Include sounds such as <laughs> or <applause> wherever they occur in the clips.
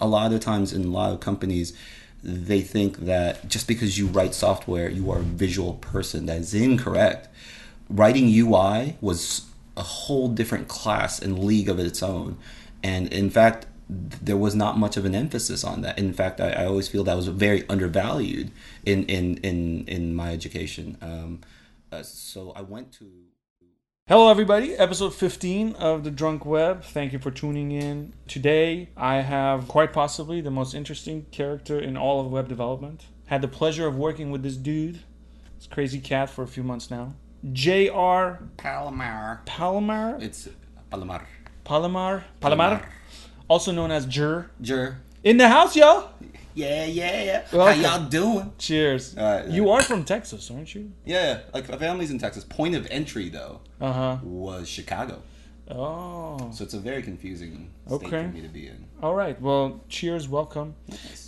A lot of times in a lot of companies, they think that just because you write software, you are a visual person. That is incorrect. Writing UI was a whole different class and league of its own. And in fact, there was not much of an emphasis on that. In fact, I, I always feel that was very undervalued in in in, in my education. Um, uh, so I went to. Hello, everybody. Episode 15 of The Drunk Web. Thank you for tuning in. Today, I have quite possibly the most interesting character in all of web development. Had the pleasure of working with this dude, this crazy cat, for a few months now. J.R. Palomar. Palomar? It's Palomar. Palomar? Palomar? Also known as Jur. Jur. In the house, yo! Yeah, yeah, yeah. Welcome. How y'all doing? Cheers. Uh, you are from Texas, aren't you? Yeah, like my family's in Texas. Point of entry though Uh huh. was Chicago, Oh. so it's a very confusing state Okay. for me to be in. All right. Well, cheers. Welcome.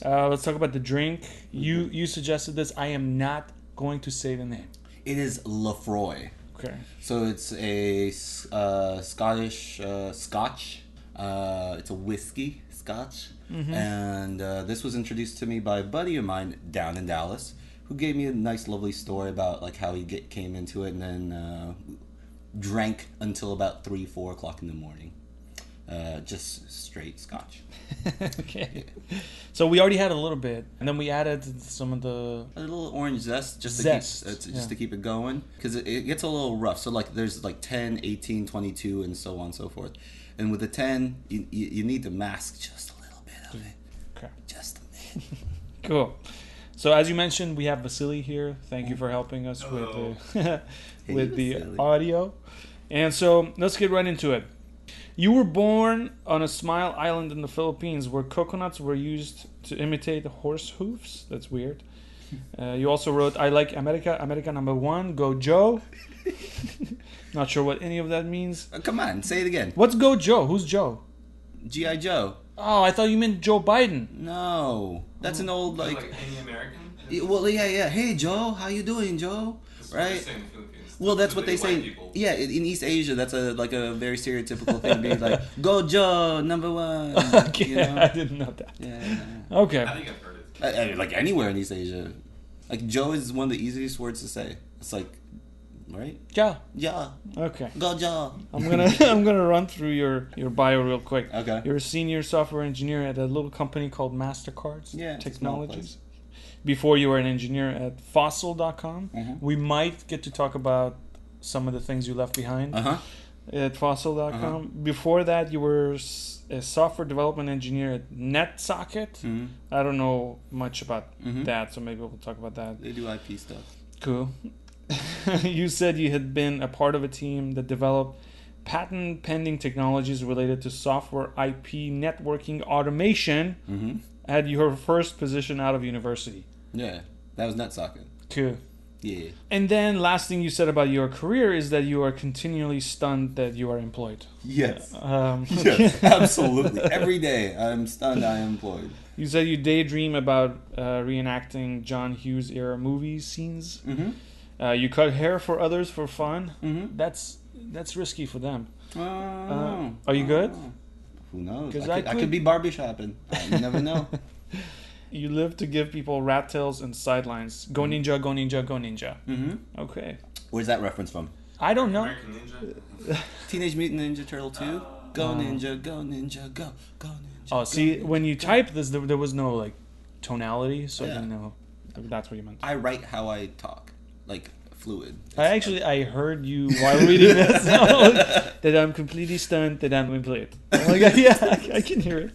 Uh, let's talk about the drink. You you suggested this. I am not going to say the name. It is Laphroaig. Okay. So it's a uh, Scottish uh, Scotch. Uh, it's a whiskey Scotch, and uh, this was introduced to me by a buddy of mine down in Dallas, who gave me a nice, lovely story about like how he get, came into it, and then uh, drank until about three, four o'clock in the morning, uh, just straight Scotch. <laughs> okay. So we already had a little bit, and then we added some of the. A little orange zest just to Zest, keep uh, to- yeah. just to keep it going because it, it gets a little rough. So like there's like 10, 18, 22 and so on and so forth. And with the 10, you, you, you need to mask just <laughs> Cool. So as you mentioned, we have Vasily here. Thank you for helping us with the <laughs> Hey, with the audio. And so let's get right into it. You were born on a smile island in the Philippines where coconuts were used to imitate horse hoofs. That's weird. <laughs> Uh, you also wrote, I like America, America number one, go Joe. Not sure what any of that means. Uh, come on, say it again. What's go Joe? Who's Joe? G.I. Joe. Oh, I thought you meant Joe Biden. No. That's an old like, like any American? Yeah, well yeah yeah. Hey Joe, how you doing, Joe? That's what they Right? say in the Philippines. Well, that's what they Typically say. people. Yeah, in in East Asia, that's a like a very stereotypical thing. Being like, <laughs> "Go Joe, number one." <laughs> okay, You know? <laughs> I didn't know that. Yeah, yeah, yeah. Okay. I think I've heard it. I- I- like anywhere in East Asia. Like Joe is one of the easiest words to say. It's like, right? Yeah. Yeah, Okay. go Joe. I'm gonna <laughs> I'm gonna run through your your bio real quick. Okay. You're a senior software engineer at a little company called Mastercards Yeah, it's a small Technologies. Before you were an engineer at Fossil.com. Mhm. We might get to talk about some of the things you left behind Uh huh. at Fossil.com. Uh-huh. Before that, you were a software development engineer at NetSocket. hmm I don't know much about Mhm. that, so maybe we'll talk about that. They do IP stuff. Cool. <laughs> you said you had been a part of a team that developed patent pending technologies related to software IP networking automation hmm at your first position out of university. Yeah, that was NetSocket. Cool. Yeah. And then last thing you said about your career is that you are continually stunned that you are employed. Yes. Um, <laughs> Yes, <laughs> absolutely. Every day, I'm stunned. I am employed. you said you daydream about uh, reenacting John Hughes era movie scenes. Mm-hmm. Uh, you cut hair for others for fun. Mm-hmm. That's that's risky for them. Oh. are you good? Who knows? 'Cause I I could, I could- could be Barbie shopping. You <laughs> never know. You live to give people rat tails and sidelines. Go ninja, go ninja, go ninja. mm-hmm. Okay. Where's that reference from? I don't know. American Ninja? <laughs> Teenage Mutant Ninja Turtle 2? Go Oh. ninja, go ninja, go, go ninja. Oh, go see, ninja. when you type this, there, there was no like tonality, so I Yeah. didn't know. That's what you meant. I write how I talk, like fluid. I actually I heard you while reading this <laughs> that I'm completely stunned that I'm employed. I'm like, <laughs> yeah, I, I can hear it.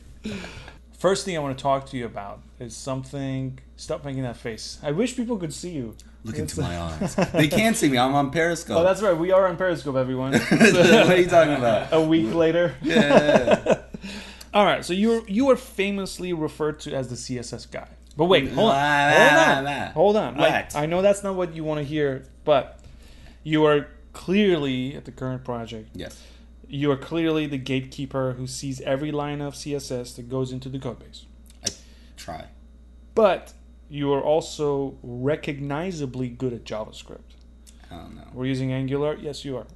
First thing I want to talk to you about is something. Stop making that face. I wish people could see you. Look into my eyes. <laughs> They can't see me. I'm on Periscope. Oh, that's right. We are on Periscope, everyone. what are you talking about? A week later. Yeah. All right. So you were you were famously referred to as the CSS guy. But wait, hold on, hold on, hold on. I, know that's not what you want to hear, but you are clearly at the current project. yes. You are clearly the gatekeeper who sees every line of CSS that goes into the codebase. I try. But you are also recognizably good at JavaScript. I don't know. We're using Angular. Yes, you are.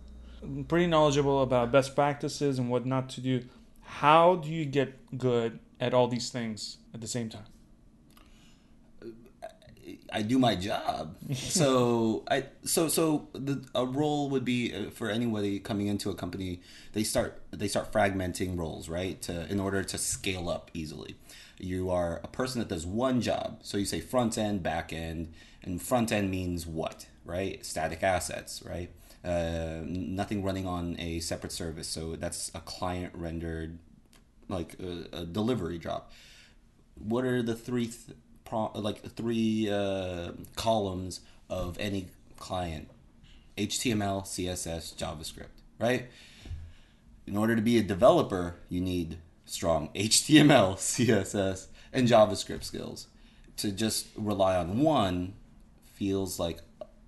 Pretty knowledgeable about best practices and what not to do. How do you get good at all these things at the same time? I do my job. <laughs> so I so so the a role would be uh, for anybody coming into a company. They start they start fragmenting roles right to in order to scale up easily. You are a person that does one job. So you say front end, back end, and front end means what right? Static assets right. Uh, nothing running on a separate service. So that's a client rendered like a, a delivery job. What are the three th- pro- like three uh, columns of any client? HTML, CSS, JavaScript, right? In order to be a developer, you need strong <laughs> HTML, CSS, and JavaScript skills. To just rely on one feels like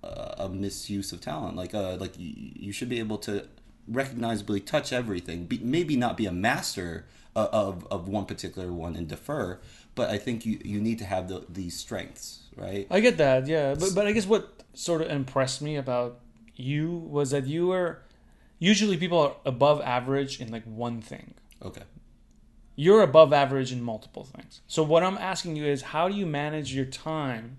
a, misuse of talent. Like uh, like you, should be able to recognizably touch everything. Be, maybe not be a master of, of, of one particular one and defer, but I think you, you need to have the, these strengths, right? I get that, yeah. But but I guess what sort of impressed me about you was that you were usually people are above average in like one thing. Okay. You're above average in multiple things. So what I'm asking you is how do you manage your time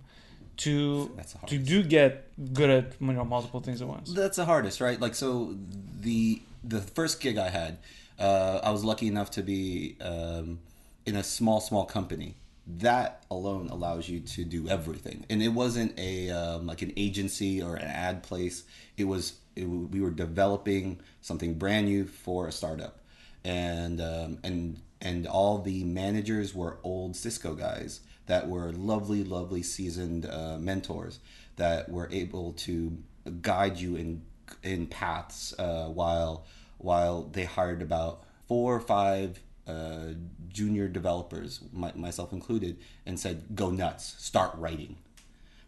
to to do get good at you know multiple things at once? That's the hardest, right? Like so, the the first gig I had, uh, I was lucky enough to be um, in a small small company. That alone allows you to do everything, and it wasn't a um, like an agency or an ad place. It was it, we were developing something brand new for a startup, and um, and and all the managers were old Cisco guys that were lovely, lovely seasoned uh, mentors that were able to guide you in in paths uh, while while they hired about four or five uh, junior developers, my, myself included, and said, "Go nuts, start writing."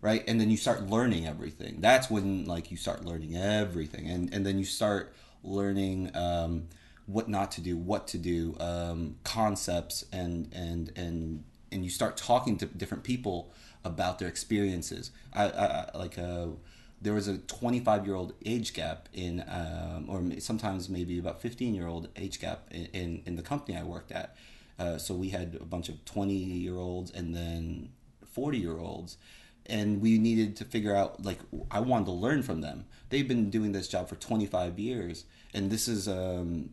Right, and then you start learning everything. That's when like you start learning everything, and and then you start learning um, what not to do, what to do, um, concepts, and and and and you start talking to different people about their experiences. I, I I- like uh, there was a 25 year old age gap in, um, or sometimes maybe about 15 year old age gap in, in, in the company I worked at. Uh, so we had a bunch of 20 year olds and then 40 year olds. And we needed to figure out, like, I wanted to learn from them. They've been doing this job for 25 years. And this is, um,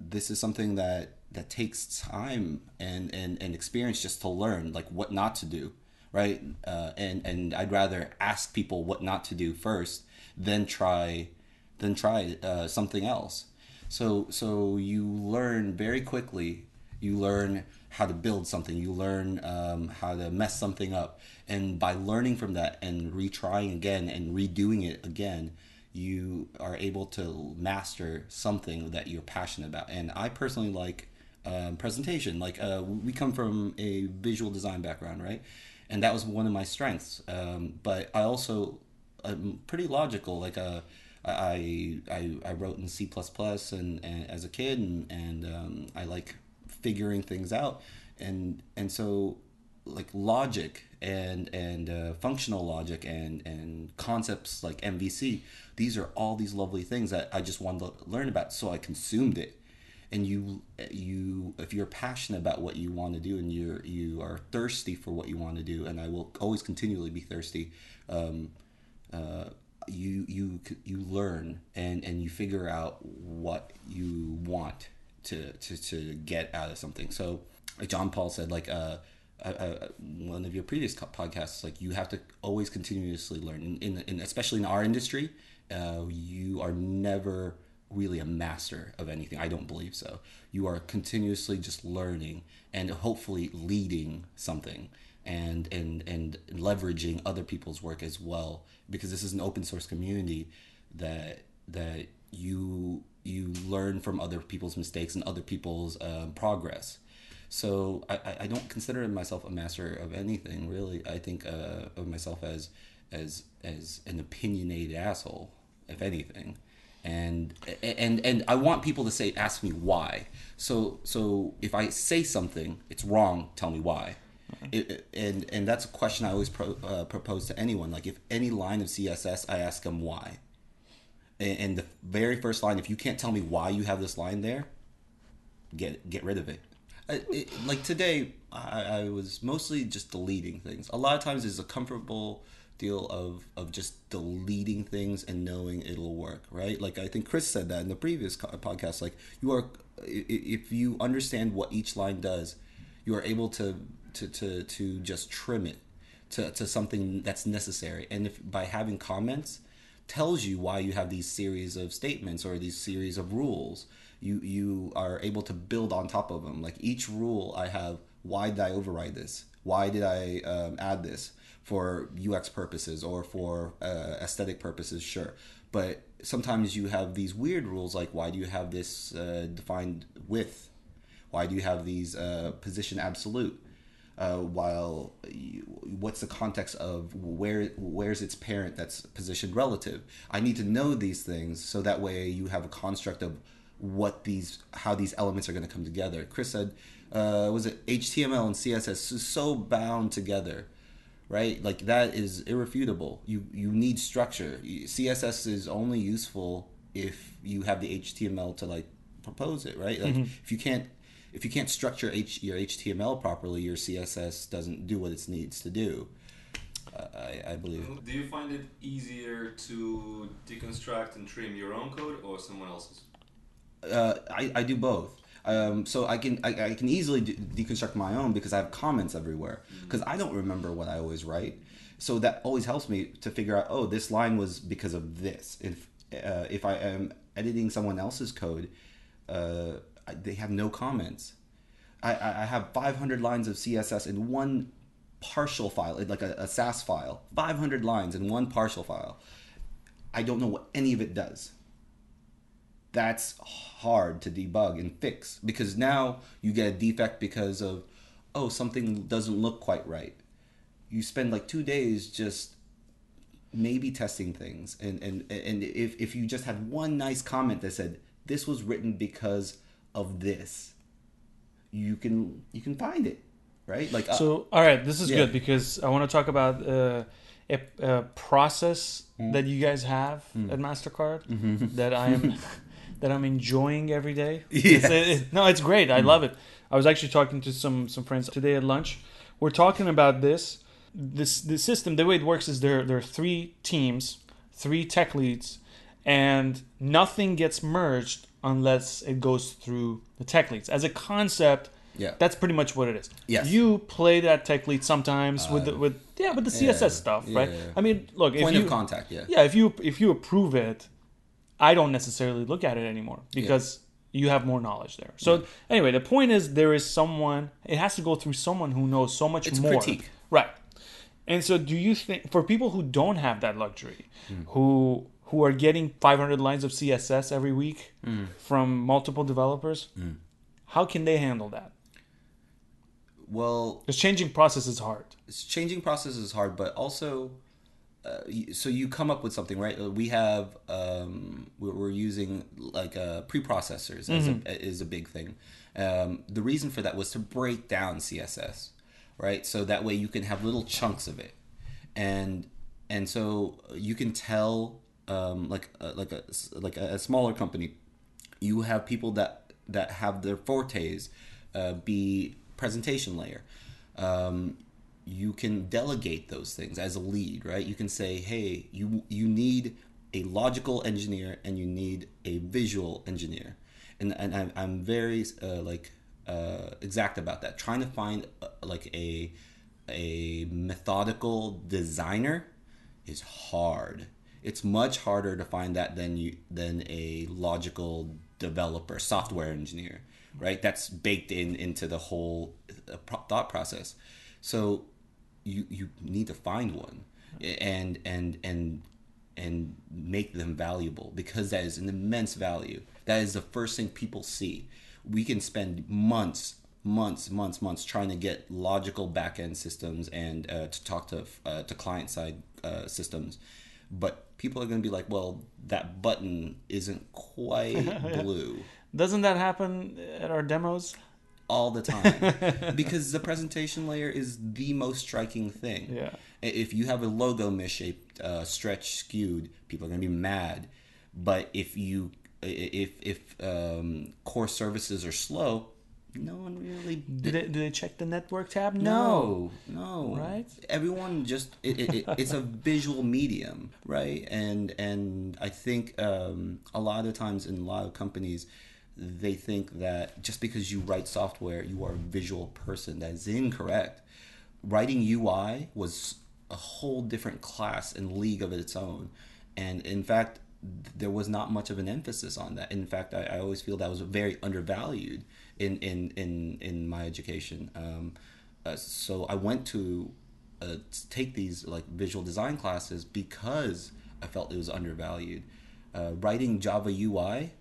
this is something that, that takes time and, and, and experience just to learn, like, what not to do right? Uh, and and I'd rather ask people what not to do first than try than try uh, something else. So so you learn very quickly. You learn how to build something. You learn um, how to mess something up, and by learning from that and retrying again and redoing it again, you are able to master something that you're passionate about. And I personally like um, presentation. Like uh, we come from a visual design background, right? And that was one of my strengths. Um, but I also I'm pretty logical. Like uh, I I I wrote in C and, and as a kid, and and um, I like figuring things out, and and so like logic and and uh, functional logic and and concepts like MVC. These are all these lovely things that I just wanted to learn about, so I consumed it. And you you if you're passionate about what you want to do and you're you are thirsty for what you want to do and i will always continually be thirsty um, uh, you you you learn and and you figure out what you want to to, to get out of something so like john paul said like uh, uh, uh, one of your previous podcasts like you have to always continuously learn in, in, in especially in our industry uh, you are never really a master of anything. I don't believe so. You are continuously just learning and hopefully leading something and and and leveraging other people's work as well because this is an open source community that that you you learn from other people's mistakes and other people's um, progress. So I, I- I don't consider myself a master of anything really. I think uh, of myself as as as an opinionated asshole, if anything and and and I want people to say ask me why. So so if I say something, it's wrong. Tell me why. It, it- and and that's a question I always pro, uh, propose to anyone. Like if any line of CSS, I ask them why. And, the very first line, if you can't tell me why you have this line there, get get rid of it. It, like today, I, I was mostly just deleting things. A lot of times, it's a comfortable deal of of just deleting things and knowing it'll work, right? Like I think Chris said that in the previous podcast. Like you are, if you understand what each line does, you are able to to to to just trim it to to something that's necessary. And if by having comments tells you why you have these series of statements or these series of rules. You you are able to build on top of them like each rule i have why did i override this? Why did i um, add this for ux purposes or for uh, aesthetic purposes? Sure. But sometimes you have these weird rules like why do you have this uh, defined width? Why do you have these uh, position absolute uh, while you, what's the context of where where's its parent that's positioned relative? I need to know these things so that way you have a construct of what these how these elements are going to come together. Chris said uh, was it html and css is so bound together right? Like that is irrefutable. You you need structure. Css is only useful if you have the html to like propose it right? Like if you can't if you can't structure H, your html properly your css doesn't do what it needs to do uh, I, I believe Do you find it easier to deconstruct and trim your own code or someone else's? uh, I, I do both. Um, so I can I, I can easily de- deconstruct my own because I have comments everywhere because I don't remember what I always write. So that always helps me to figure out oh this line was because of this. If uh, if I am editing someone else's code, uh, they have no comments. I, I have 500 lines of CSS in one partial file, like a, a Sass file. 500 lines in one partial file. I don't know what any of it does that's hard to debug and fix because now you get a defect because of oh something doesn't look quite right you spend like two days just maybe testing things and and and if, if you just had one nice comment that said this was written because of this you can you can find it right like uh, So, all right, this is Yeah. good because I want to talk about uh, a, a process Mm. that you guys have at Mastercard Mm-hmm. that I am <laughs> that I'm enjoying every day. Yes. It's- it- no, it's great. I love it. I was actually talking to some some friends today at lunch. We're talking about this. This the system. The way it works is there there are three teams, three tech leads, and nothing gets merged unless it goes through the tech leads. As a concept, Yeah. that's pretty much what it is. Yes. you play that tech lead sometimes with the, with yeah with the CSS yeah, stuff, right? yeah. I mean, look, if point you of contact yeah yeah, if you if you approve it, I don't necessarily look at it anymore because you have more knowledge there. So anyway, the point is there is someone. It has to go through someone who knows so much It's more. critique. right? And so, do you think for people who don't have that luxury, Hmm. who who are getting 500 lines of CSS every week Hmm. from multiple developers, how can they handle that? well Because changing process is hard. it's changing process is hard, but also, uh, so you come up with something, right? We have, um, we're, using like uh, preprocessors as a, is a big thing. Um, the reason for that was to break down CSS, right? So that way you can have little chunks of it, and and so you can tell, um, like uh, like a like a, a smaller company, you have people that that have their fortes uh, be presentation layer. Um, you can delegate those things as a lead, right? You can say, "Hey, you you need a logical engineer and you need a visual engineer," and and I'm, I'm very uh, like uh, exact about that. Trying to find uh, like a a methodical designer is hard. It's much harder to find that than you than a logical developer, software engineer, right? That's baked in into the whole uh, thought process. So you you need to find one and and and and make them valuable because that is an immense value. That is the first thing people see. We can spend months, months, months, months trying to get logical backend systems and uh, to talk to uh, to client side uh, systems, but people are going to be like, "Well, that button isn't quite <laughs> blue." Doesn't that happen at our demos? all the time <laughs> because the presentation layer is the most striking thing. Yeah. If you have a logo misshaped, uh, stretched, skewed, people are gonna be mad. But if you, if if um, core services are slow, no one really Do they, do they check the network tab? No, no. Right? Everyone just it, it, it, it's a <laughs> visual medium, right? And and I think um, a lot of times in a lot of companies, they think that just because you write software, you are a visual person. That is incorrect. Writing UI was a whole different class and league of its own, and in fact, there was not much of an emphasis on that. In fact, I, I always feel that was very undervalued in in in, in my education. Um, uh, so I went to uh, take these like visual design classes because I felt it was undervalued. Uh, writing Java UI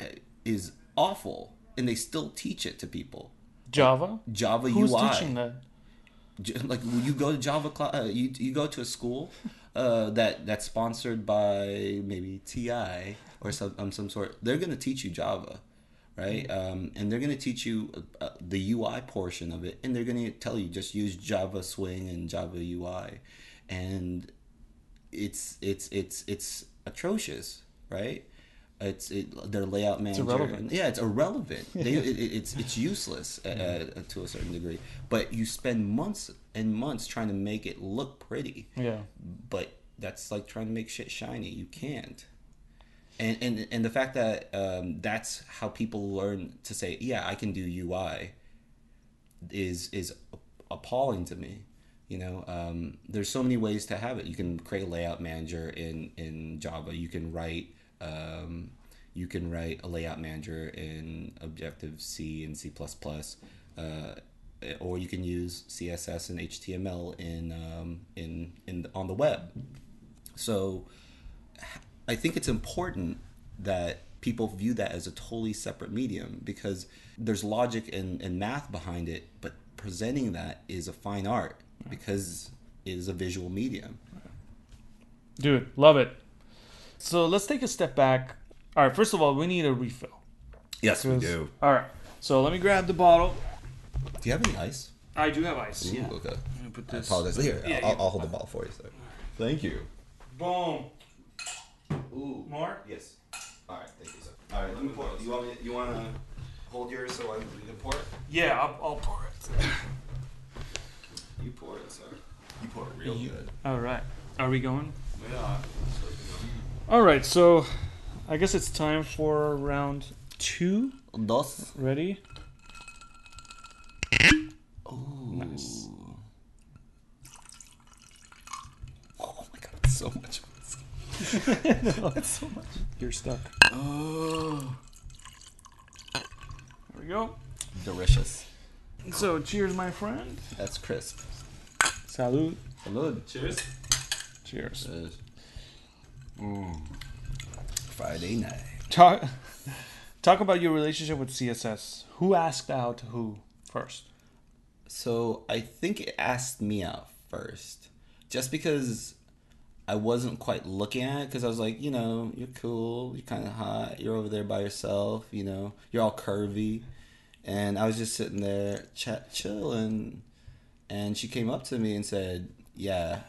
uh, is awful, and they still teach it to people. Java? Java Who's UI teaching that? Like you go to Java class, uh, you you go to a school uh, that that's sponsored by maybe TI or some um, some sort. They're gonna teach you Java, right? Um, and they're gonna teach you uh, uh, the UI portion of it, and they're gonna tell you just use Java Swing and Java UI, and it's it's it's it's atrocious, right? It's it, their layout manager. It's irrelevant. Yeah, it's irrelevant. <laughs> They, it, it- it's it's useless uh, uh, to a certain degree. But you spend months and months trying to make it look pretty. Yeah. But that's like trying to make shit shiny. You can't. And and and the fact that um, that's how people learn to say, yeah, I can do UI, is is appalling to me. You know, um, there's so many ways to have it. You can create a layout manager in in Java. You can write um, you can write a layout manager in Objective C and C++, uh, or you can use CSS and HTML in um, in in on the web. So I think it's important that people view that as a totally separate medium because there's logic and, and math behind it, but presenting that is a fine art because it is a visual medium. Dude, love it. So let's take a step back. All right, first of all, we need a refill. Yes, we do. All right. So let me grab the bottle. Do you have any ice? I do have ice. yeah. Okay. I'm gonna put I this. apologize. Here, Yeah, I'll, yeah. I'll hold the bottle for you. Sir. Thank you. Boom. Ooh. More? Yes. All right. Thank you, sir. All right. Let me pour. You want me? You want to hold yours so I we can pour it? Yeah, I'll, I'll pour it. You pour it, sir. You pour it real You- good. All right. Are we going? Yeah. All right. So I guess it's time for round two. Dos. Ready? Ooh. Nice. Oh my god, so much. <laughs> That's so much. You're stuck. Oh. There we go. Delicious. So cheers, my friend. That's crisp. Salud. Salud. Cheers. Cheers. Mm. Friday night. Talk. Talk about your relationship with CSS. Who asked out who first? So I think it asked me out first, just because I wasn't quite looking at it. Because I was like, you know, you're cool, you're kind of hot, you're over there by yourself, you know, you're all curvy, and I was just sitting there chat chilling, and she came up to me and said, "Yeah,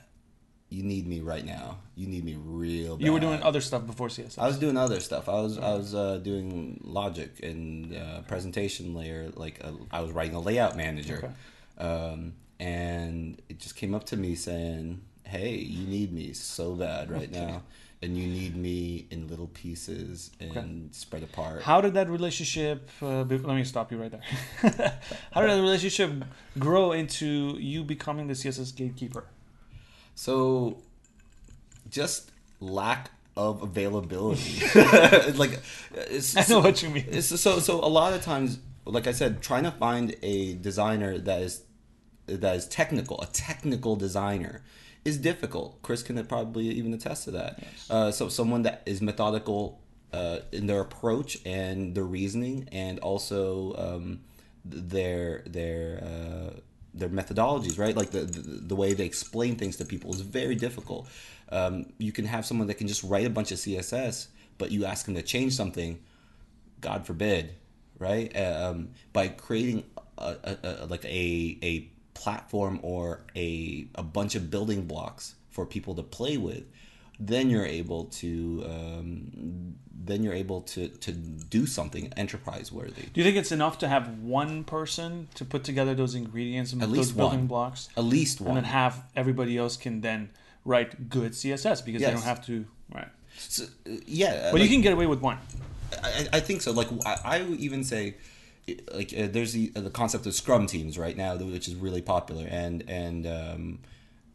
you need me right now. You need me real bad." You were doing other stuff before CSS. I was doing other stuff. I was I was uh, doing logic and uh, presentation layer. Like uh, I was writing a layout manager, um, and it just came up to me saying, "Hey, you need me so bad right now, and you need me in little pieces and spread apart." How did that relationship? Uh, be- let me stop you right there. <laughs> How did that relationship grow into you becoming the CSS gatekeeper? So, just lack of availability. <laughs> <laughs> like, it's, I know what you mean. It's, so so a lot of times, like I said, trying to find a designer that is that is technical, a technical designer, is difficult. Chris can probably even attest to that. Uh, so someone that is methodical uh, in their approach and their reasoning, and also um, their their uh, their methodologies, right? Like the, the the way they explain things to people is very difficult. Um, you can have someone that can just write a bunch of CSS, but you ask them to change something, God forbid, right? Um, by creating a, a, a, like a a platform or a a bunch of building blocks for people to play with, then you're able to um, then you're able to to do something enterprise worthy. Do you think it's enough to have one person to put together those ingredients and At those building one. blocks, At least one, and then have everybody else can then write good CSS because they don't have to right. So, uh, yeah, But you can get away with one. I, I think so. Like I, I would even say, like uh, there's the the concept of Scrum teams right now, which is really popular, and and um,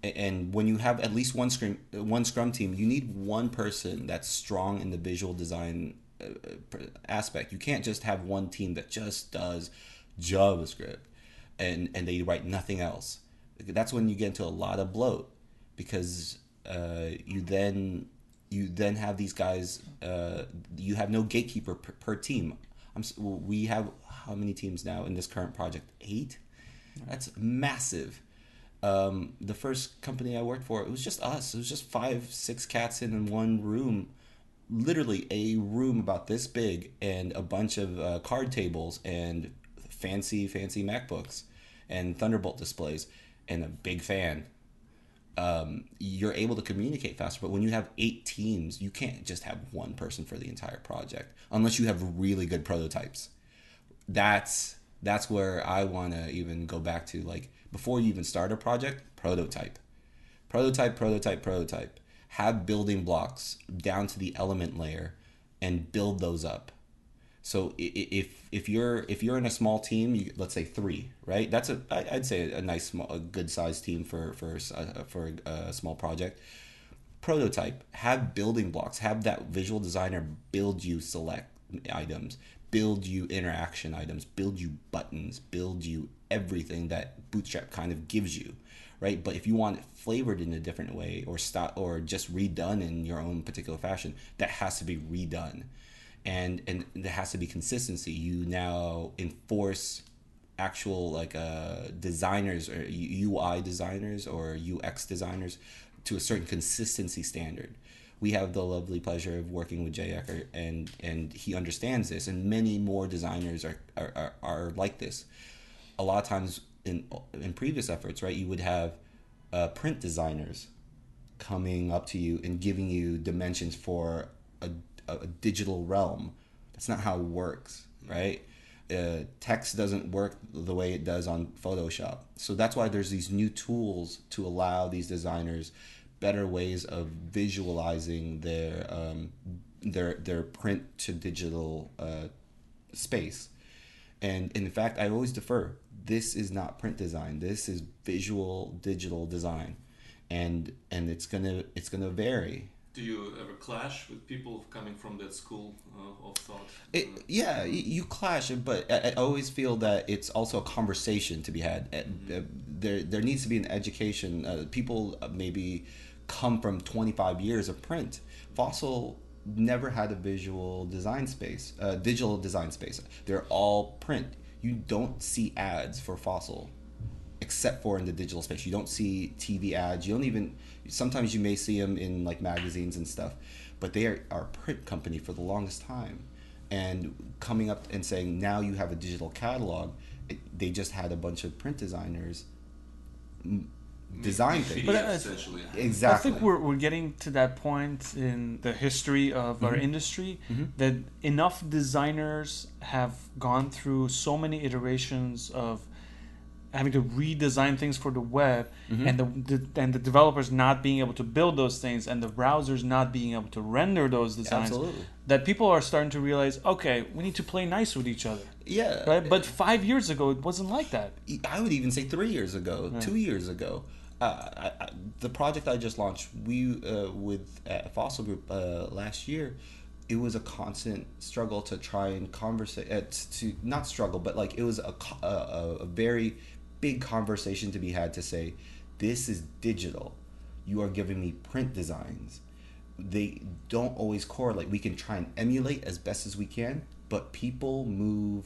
and when you have at least one Scrum one Scrum team, you need one person that's strong in the visual design uh, uh, aspect. You can't just have one team that just does JavaScript, and and they write nothing else. That's when you get into a lot of bloat because uh, you then you then have these guys. Uh, you have no gatekeeper per, per team. I'm, we have how many teams now in this current project? Eight. That's massive. Um, the first company I worked for, it was just us. It was just five, six cats in one room, literally a room about this big, and a bunch of uh, card tables and fancy, fancy MacBooks and Thunderbolt displays and a big fan um, you're able to communicate faster. But when you have eight teams, you can't just have one person for the entire project unless you have really good prototypes. That's that's where I want to even go back to like before you even start a project, prototype, prototype, prototype, prototype. Have building blocks down to the element layer, and build those up. So if if you're if you're in a small team, you, let's say three, right? That's a I'd say a nice small a good sized team for for for a small project. Prototype, have building blocks, have that visual designer build you select items, build you interaction items, build you buttons, build you everything that Bootstrap kind of gives you, right? But if you want it flavored in a different way or stop or just redone in your own particular fashion, that has to be redone. And and there has to be consistency. You now enforce actual like uh designers or ui designers or ux designers to a certain consistency standard we have the lovely pleasure of working with jay ecker and and he understands this and many more designers are are, are, are like this a lot of times in in previous efforts right you would have uh, print designers coming up to you and giving you dimensions for a, a digital realm. That's not how it works, right? Uh, text doesn't work the way it does on Photoshop. So that's why there's these new tools to allow these designers better ways of visualizing their um, their their print to digital uh, space. And in fact, I always defer. This is not print design. This is visual digital design, and and it's gonna it's gonna vary. Do you ever clash with people coming from that school uh, of thought? It, yeah, you clash, but I, I always feel that it's also a conversation to be had. Uh, uh, There, there needs to be an education. Uh, people uh, maybe come from 25 years of print. Fossil never had a visual design space, uh, digital design space. They're all print. You don't see ads for Fossil except for in the digital space. You don't see TV ads. You don't even. Sometimes you may see them in like magazines and stuff, but they are, a print company for the longest time. And coming up and saying now you have a digital catalog, it, they just had a bunch of print designers design Maybe things. But I- essentially. Exactly. I think we're, we're getting to that point in the history of our Mm-hmm. industry that enough designers have gone through so many iterations of having to redesign things for the web Mm-hmm. and the, the and the developers not being able to build those things and the browsers not being able to render those designs Absolutely. that people are starting to realize okay we need to play nice with each other yeah. right but five years ago it wasn't like that I would even say three years ago, two years ago. Uh, I, the project I just launched, we uh, with uh, Fossil Group uh, last year, it was a constant struggle to try and converse. Uh, to not struggle, but like it was a, a- a very big conversation to be had to say, this is digital. You are giving me print designs. They don't always correlate. We can try and emulate as best as we can, but people move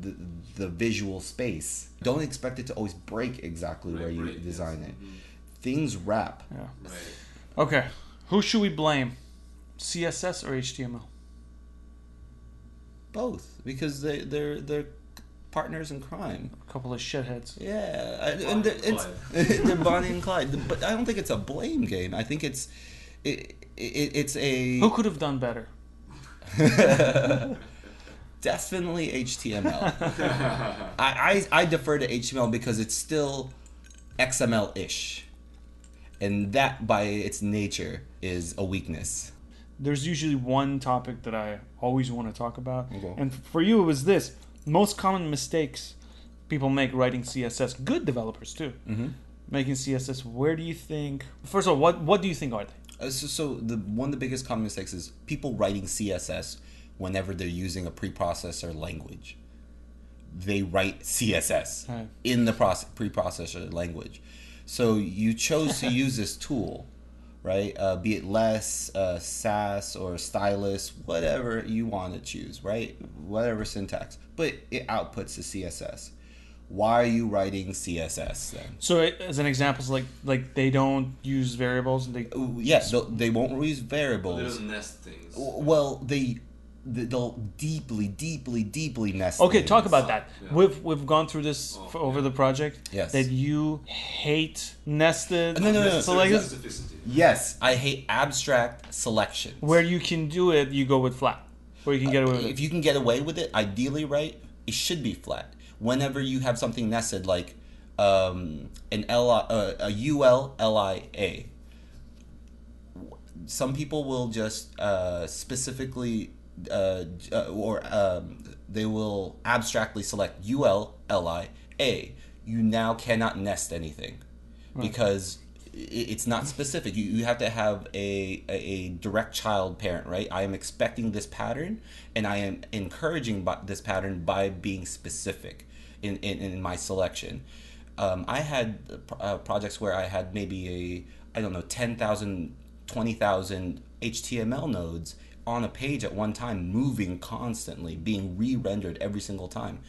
the, the visual space. Don't expect it to always break exactly Right, where you break, yes. design it. Mhm. Things wrap. yeah Right. okay who should we blame css or html Both because they they're they're partners in crime. a couple of shitheads Yeah, and, Bonnie and they're, and it's, <laughs> they're Bonnie and Clyde. But I don't think it's a blame game. I think it's it, it it's a Who could have done better? <laughs> <laughs> definitely HTML. <laughs> I, I I defer to HTML because it's still XML ish, and that by its nature is a weakness. There's usually one topic that I always want to talk about, Okay. and for you it was this: most common mistakes people make writing CSS. Good developers too, Mm-hmm. making CSS. Where do you think? First of all, what what do you think are they? Uh, so, so the one of the biggest common mistakes is people writing CSS whenever they're using a preprocessor language. They write CSS Right. in the process, preprocessor language. So you chose to use this <laughs> tool, right? Uh, be it less, uh, Sass, or stylus, whatever you want to choose, right? Whatever syntax, but it outputs the CSS. Why are you writing CSS then? So as an example, it's like like they don't use variables and they Ooh, Yeah, they'll- they won't use variables. They don't nest things. Well, they they'll deeply, deeply, deeply nest. Okay, talk about that. Yeah. We've we've gone through this Oh, f over yeah. the project. Yes. That you hate nested. No, no, no, no. So like. Yes, I hate abstract selection. where you can do it, you go with flat. Where you can get away with if it. If you can get away with it, ideally, right, it should be flat. Whenever you have something nested like um, an L uh, a U L L I A, some people will just uh, specifically uh, uh, or um, they will abstractly select U L L I A. You now cannot nest anything because it's not specific. You, you have to have a, a, direct child parent, right? I am expecting this pattern and I am encouraging this pattern by being specific in, in, in my selection. Um, I had uh, projects where I had maybe a, I don't know, 10,000, 20,000 HTML nodes on a page at one time, moving constantly, being re rendered every single time.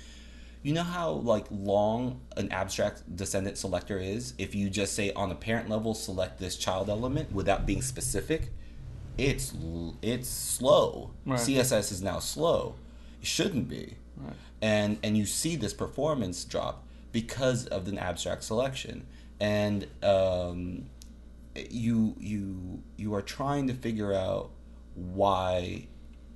You know how like long an abstract descendant selector is? If you just say on a parent level select this child element without being specific, it's it's slow. Right. CSS is now slow. It shouldn't be. Right. And and you see this performance drop because of an abstract selection. And um, you you you are trying to figure out why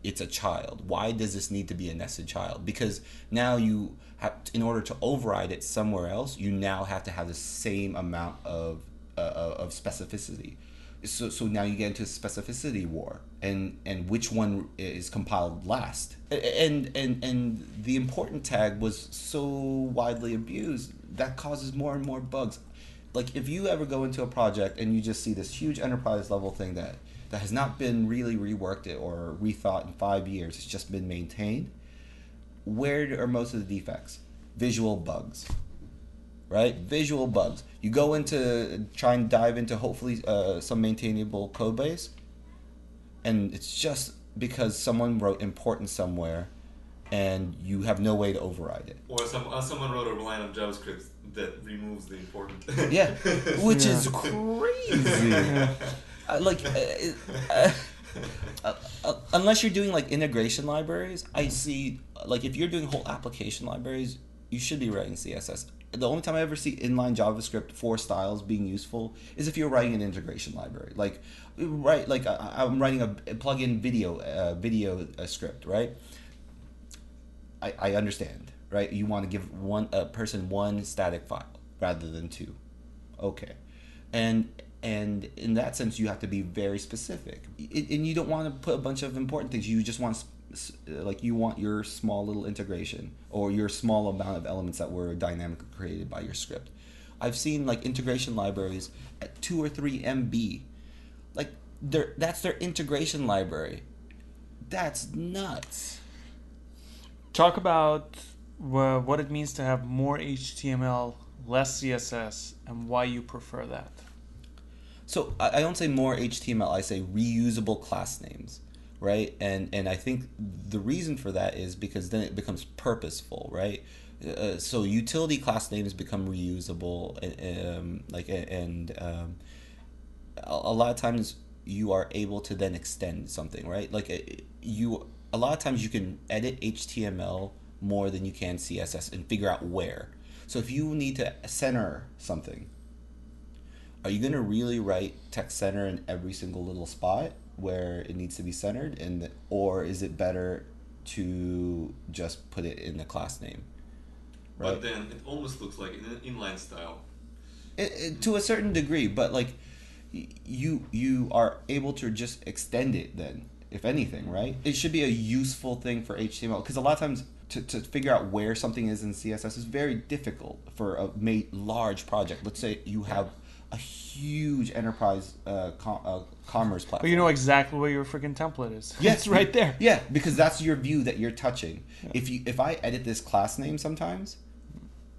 it's a child. Why does this need to be a nested child? Because now you have, in order to override it somewhere else, you now have to have the same amount of uh, of specificity. So, so now you get into a specificity war, and and which one is compiled last? And and and the important tag was so widely abused that causes more and more bugs. Like if you ever go into a project and you just see this huge enterprise level thing that that has not been really reworked or rethought in five years, it's just been maintained. Where are most of the defects? Visual bugs right? Visual bugs. You go into try and dive into hopefully uh, some maintainable code base, and it's just because someone wrote important somewhere, and you have no way to override it. Or some, uh, someone wrote a line of JavaScript that removes the important. Yeah, <laughs> which is Yeah. crazy. <laughs> Uh, like, uh, uh, uh, uh, unless you're doing like integration libraries, I see like if you're doing whole application libraries, you should be writing CSS. The only time I ever see inline JavaScript for styles being useful is if you're writing an integration library. Like, right, like I, I'm writing a, a plug-in video video script, right? I, I understand, right? You want to give one a person one static file rather than two. Okay, and and in that sense, you have to be very specific, and you don't want to put a bunch of important things. You just want like you want your small little integration or your small amount of elements that were dynamically created by your script. I've seen like integration libraries at two or three MB, like their that's their integration library. That's nuts. Talk about what it means to have more HTML, less CSS, and why you prefer that. So I, I don't say more HTML. I say reusable class names, right? And and I think the reason for that is because then it becomes purposeful, right? Uh, so utility class names become reusable, and, um, like and um, a, a lot of times you are able to then extend something, right? Like uh, you, a lot of times you can edit HTML more than you can CSS and figure out where. So if you need to center something, are you gonna really write text center in every single little spot where it needs to be centered, and or is it better to just put it in the class name? But then it almost looks like an inline style. it, it- to a certain degree but like you you are able to just extend it then if anything right it should be a useful thing for html because a lot of times to, to figure out where something is in css is very difficult for a large project let's say you have a huge enterprise uh, com- uh, commerce platform But you know exactly where your freaking template is. Yes, it's right there. yeah because that's your view that you're touching if you if i edit this class name sometimes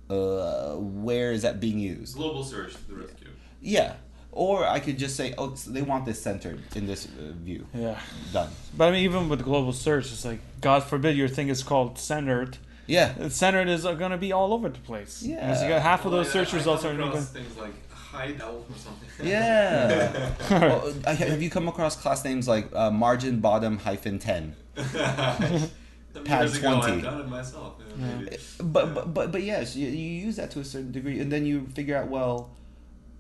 uh, where is that being used Global search the rescue. Yeah. Or I could just say, oh, so they want this centered in this uh, view. Yeah. Done. But I mean, even with global search, it's like, God forbid your thing is called centered. Yeah. Centered is going to be all over the place. Yeah. You got half of Well, those I- search I results come are going across things like hideout or something. <laughs> Yeah. well, have you come across class names like uh, margin bottom hyphen 10? <laughs> Pad 20. I've done it myself. Yeah, maybe. But, but, but, but yes, you, you use that to a certain degree, and then you figure out, well,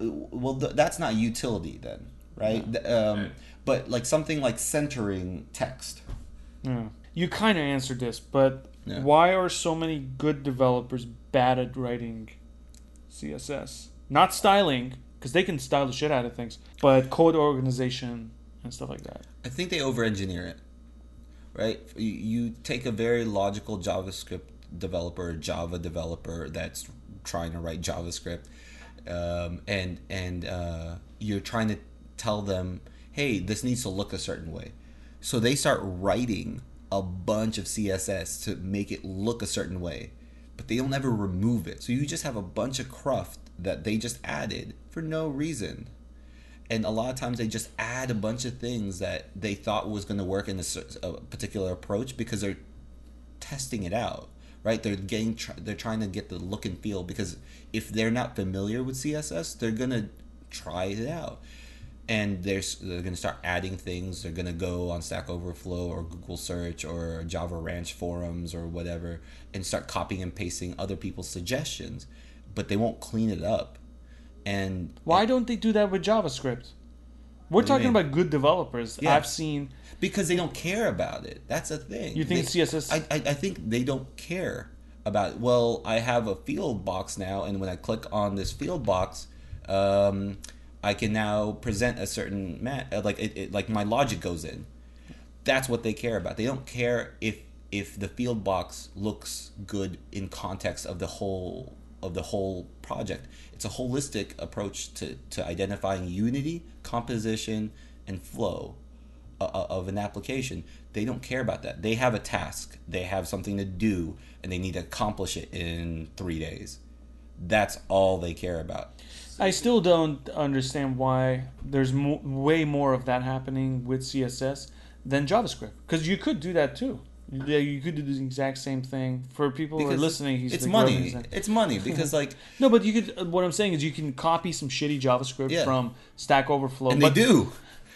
uh, well, th- that's not utility then, right? Th- Um, Right. But like something like centering text. Yeah. You kind of answered this, but Yeah. why are so many good developers bad at writing CSS? Not styling, because they can style the shit out of things, but code organization and stuff like that. I think they over engineer it, right? You, take a very logical JavaScript developer, Java developer that's trying to write JavaScript, um, and and uh, you're trying to tell them, hey, this needs to look a certain way. So they start writing a bunch of CSS to make it look a certain way, but they don't ever remove it. So you just have a bunch of cruft that they just added for no reason. And a lot of times they just add a bunch of things that they thought was going to work in a, a particular approach because they're testing it out right? They're getting tr- they're trying to get the look and feel because if they're not familiar with css they're going to try it out. And they're, they're going to start adding things. They're going to go on stack overflow or google search or java ranch forums or whatever and start copying and pasting other people's suggestions but they won't clean it up and Why don't they do that with JavaScript? We're What do you talking mean? about good developers. Yeah. I've seen. because they don't care about it. That's a thing. You think They- CSS I, I I think they don't care about. It. Well, I have a field box now, and when I click on this field box, um, I can now present a certain mat. uh, Like it, it, like my logic goes in. That's what they care about. They don't care if if the field box looks good in context of the whole of the whole project. It's a holistic approach to, to identifying unity, composition, and flow o- o- of an application. They don't care about that. They have a task, they have something to do, and they need to accomplish it in three days. That's all they care about. I still don't understand why there's mo- way more of that happening with CSS than JavaScript. Because you could do that too. Yeah, you could do the exact same thing. For people who are listening, he's it's like money. rubbing his hand. It's money because like, <laughs> No, but you could. uh, What I'm saying is, you can copy some shitty JavaScript Yeah. from Stack Overflow, and but they do.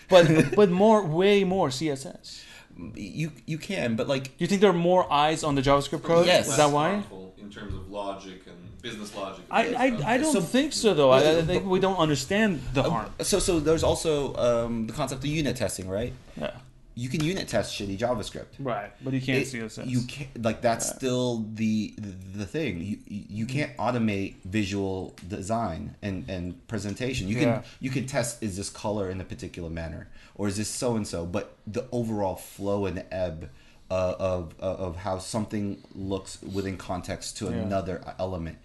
but <laughs> but more, way more CSS. You you can, but like Do you think there are more eyes on the JavaScript code? Yes. Is that why? In terms of logic and business logic. and I. I, I don't So- think so though. I, I think but- we don't understand the harm. so so. There's also um, the concept of unit testing, right? Yeah. You can unit test shitty JavaScript. Right, but you can't It- CSS. You can't like that's still the the thing. You you can't automate visual design and and presentation. You can Yeah. you can test is this color in a particular manner or is this so and so, but the overall flow and ebb uh, of of how something looks within context to Yeah. another element.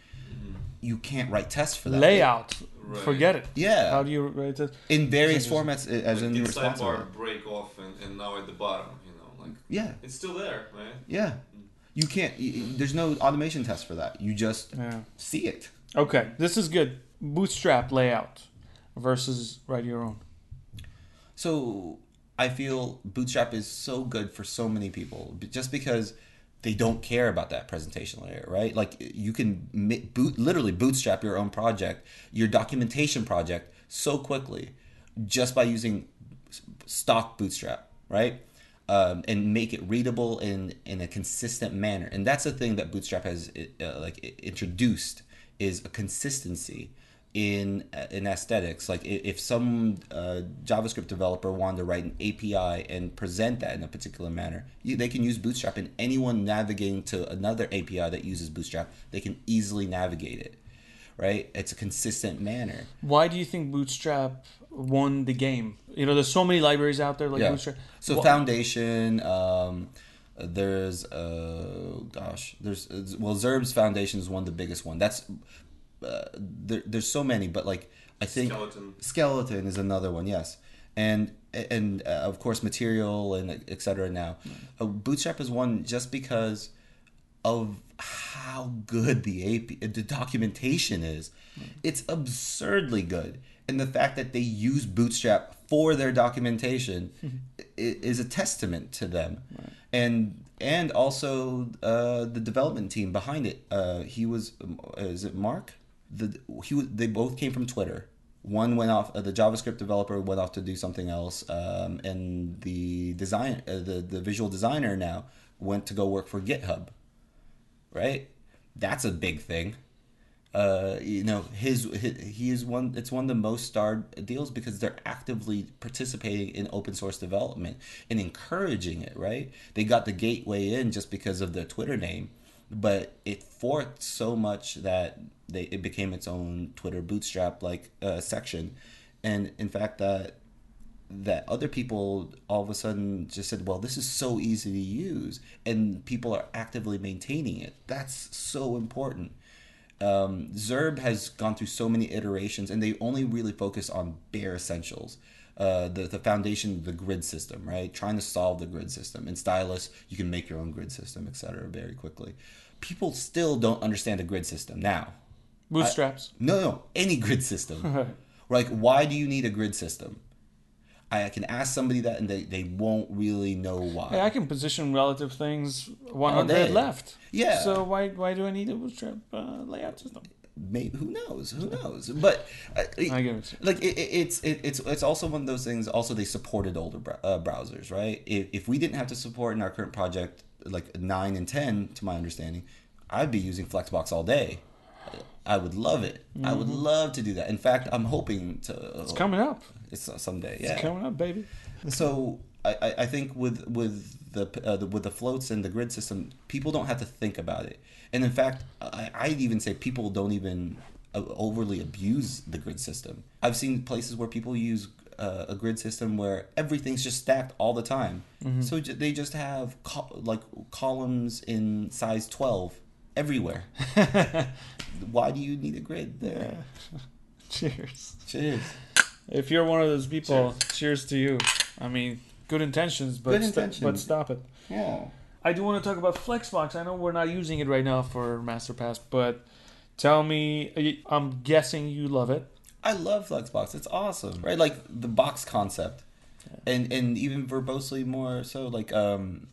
You can't write tests for that. layout. Right. Forget it. Yeah. How do you write it? in various formats as like in did responsible. sidebar break off and, and now at the bottom, you know, like Yeah, it's still there, right? yeah. You can't. y- y- There's no automation test for that. You just Yeah. see it. Okay, this is good. Bootstrap layout versus write your own. So I feel Bootstrap is so good for so many people, just because they don't care about that presentation layer, right? Like you can boot literally bootstrap your own project, your documentation project, so quickly, just by using stock Bootstrap, right? Um, and make it readable in in a consistent manner, and that's the thing that Bootstrap has uh, like introduced is a consistency in in aesthetics. Like if some uh, JavaScript developer wanted to write an API and present that in a particular manner, you, they can use Bootstrap, and anyone navigating to another API that uses Bootstrap, they can easily navigate it. Right? It's a consistent manner. Why do you think Bootstrap won the game? You know, there's so many libraries out there like Yeah. Bootstrap. So Wha- foundation, um, there's uh, gosh, there's well, ZURB's foundation is one of the biggest one. That's uh, there, there's so many, but like I think Skeleton. skeleton is another one. Yes, and and uh, of course material and etc. Now, uh, Bootstrap is one just because of how good the AP, the documentation is. It's absurdly good. And the fact that they use Bootstrap for their documentation <laughs> i- is a testament to them. And and also uh, the development team behind it. Uh, he was is it Mark? The he they both came from Twitter. One went off. Uh, the JavaScript developer went off to do something else, um, and the design, uh, the the visual designer now went to go work for GitHub right? That's a big thing. Uh, you know, his, his he is one. It's one of the most starred deals because they're actively participating in open source development and encouraging it. Right? They got the gateway in just because of their Twitter name, but it forked so much that they it became its own Twitter Bootstrap like uh, section, and in fact that that other people all of a sudden just said, well, this is so easy to use, and people are actively maintaining it. That's so important. Um, ZURB has gone through so many iterations, and they only really focus on bare essentials. Uh, the, the foundation, the grid system, right? Trying to solve the grid system. In Stylus, you can make your own grid system, etc. very quickly. People still don't understand the grid system now. Bootstraps. No, no, any grid system. <laughs> like, why do you need a grid system? I can ask somebody that, and they, they won't really know why. Hey, I can position relative things 100 left. Yeah. So why why do I need a Bootstrap uh, layout system? Maybe who knows? Who knows? But uh, I get it. like it, it, it's it, it's it's also one of those things. Also, they supported older br- uh, browsers, right? If, if we didn't have to support in our current project like nine and ten, to my understanding, I'd be using Flexbox all day. I would love it. I would love to do that. In fact, I'm hoping to. Mm-hmm. It's coming up. It's someday. Yeah, It's coming up, baby. So I, I- think with with the, uh, the with the floats and the grid system, people don't have to think about it. And in fact, I, I'd even say people don't even uh, overly abuse the grid system. I've seen places where people use uh, a grid system where everything's just stacked all the time. So ju- they just have col- like columns in size twelve everywhere. <laughs> Why do you need a grid there? <laughs> Cheers. Cheers. If you're one of those people, cheers, to you. I mean, good intentions, but Good st- but stop it. Yeah. I do want to talk about Flexbox. I know we're not using it right now for MasterPass, but tell me, I'm guessing you love it. I love Flexbox. It's awesome, right? Like the box concept, and and even verbosely more so. Like um,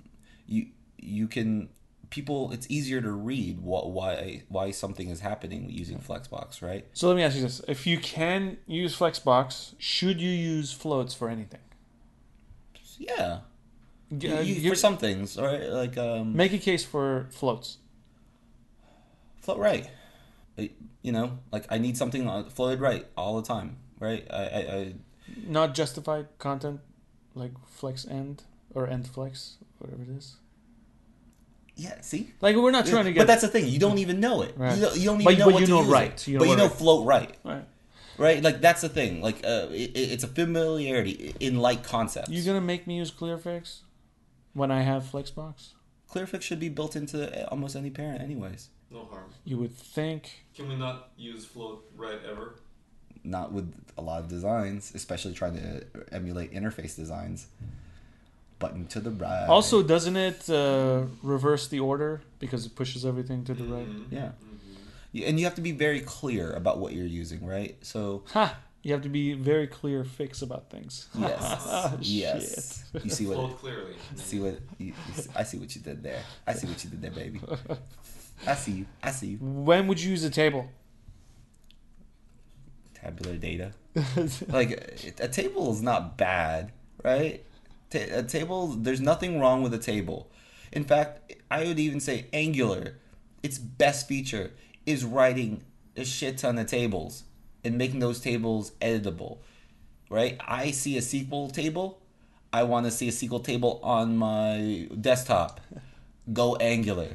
you you can people. It's easier to read what why why something is happening using Flexbox, right? So let me ask you this: If you can use Flexbox, should you use floats for anything? Yeah, G- You- uh, you- for some things, right? Like um, make a case for floats. float right. You know, like I need something floated right all the time, right? I, I, I Not justified content like flex end or end flex, whatever it is. Yeah. See, Like we're not trying to get. but that's the thing. You don't even know it. Right. You, don't, you don't even But- know but what you to know use right. It. You know but you know right. float right. right. right? Like that's the thing. Like uh, it, it's a familiarity in like concepts. You gonna make me use Clearfix when I have Flexbox? Clearfix should be built into almost any parent, anyways. No harm. You would think. Can we not use float right ever? Not with a lot of designs, especially trying to emulate interface designs. Button to the right. Also, doesn't it uh, reverse the order because it pushes everything to the right? Mhm. yeah, Mhm. And you have to be very clear about what you're using, right? So Ha! You have to be very clear fix about things. <laughs> yes, yes. You see what? Float clearly. See what? You, you see, I see what you did there. I see what you did there, baby. I see you. I see you. When would you use a table? tabular data. like a table is not bad, right? Ta- uh, a table, there's nothing wrong with a table. In fact, I would even say Angular, its best feature is writing a shit ton of tables. and making those tables editable. Right? I see a SQL table. I want to see a SQL table on my desktop. <laughs> Go Angular.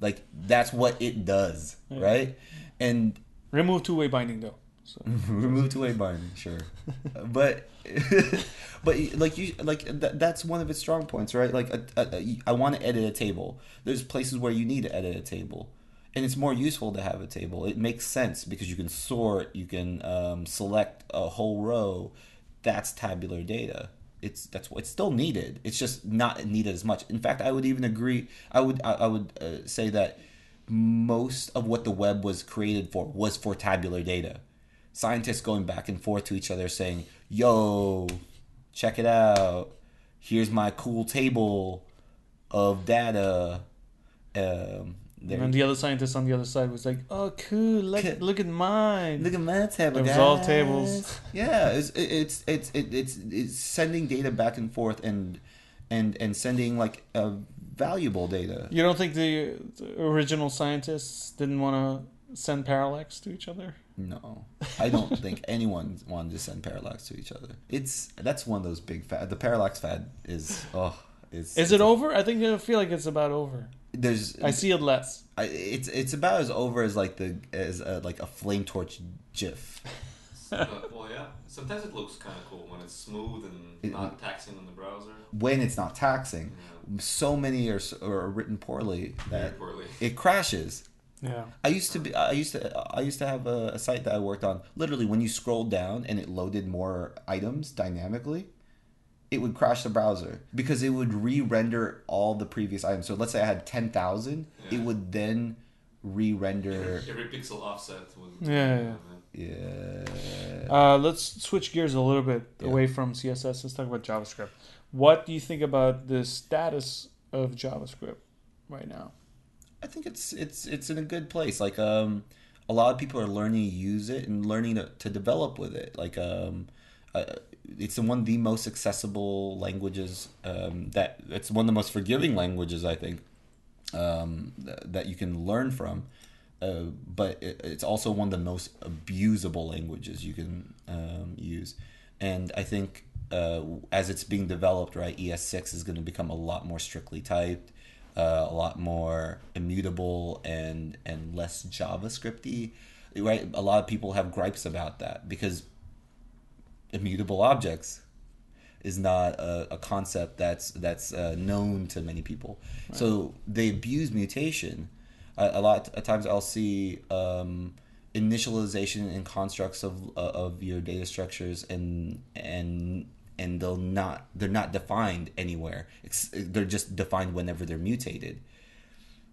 like that's what it does, right? And Remove two way binding though. So. remove two way binding, sure, <laughs> but <laughs> but like you like th- that's one of its strong points, right? Like a, a, a, I want to edit a table. There's places where you need to edit a table, and it's more useful to have a table. It makes sense because you can sort, you can um, select a whole row. That's tabular data. It's that's it's still needed. It's just not needed as much. In fact, I would even agree. I would I, I would uh, say that most of what the web was created for was for tabular data. Scientists going back and forth to each other saying, "Yo, check it out. Here's my cool table of data." Um, there- And the other scientist on the other side was like, "Oh, cool! Look, look at mine." Look at my table. It was all tables. Yeah, it's it's it's it's it's, it's sending data back and forth and and and sending like uh, valuable data. You don't think the, the original scientists didn't want to send parallax to each other? No, I don't think <laughs> anyone wanted to send parallax to each other. It's that's one of those big fad. The parallax fad is oh, is Is it over? I think I feel like it's about over. There's I see it less. I, it's it's about as over as like the as a, like a flame torch GIF. Uh, well, yeah. Sometimes it looks kind of cool when it's smooth and It- not taxing on the browser. When it's not taxing, Yeah. so many are are written poorly that poorly. it crashes. Yeah. I used to be. I used to. I used to have a, a site that I worked on. Literally, when you scrolled down and it loaded more items dynamically, it would crash the browser because it would re-render all the previous items. So let's say I had ten thousand, Yeah. it would then re-render. Every pixel offset would. Yeah, yeah. Yeah. Uh, let's switch gears a little bit Yeah. away from CSS. Let's talk about JavaScript. What do you think about the status of JavaScript right now? I think it's it's it's in a good place. Like um, a lot of people are learning to use it and learning to, to develop with it. Like um, uh, it's one of the most accessible languages. Um, that it's one of the most forgiving languages I think um, th- that you can learn from. Uh, but it, it's also one of the most abusable languages you can um, use. And I think uh, as it's being developed, right, ES6 is going to become a lot more strictly typed, uh, a lot more immutable, and and less JavaScripty. Right, a lot of people have gripes about that because immutable objects is not a, a concept that's that's uh, known to many people. So they abuse mutation. A, a lot of times I'll see um, initialization and constructs of uh, of your data structures and and and they'll not they're not defined anywhere. They're just defined whenever they're mutated.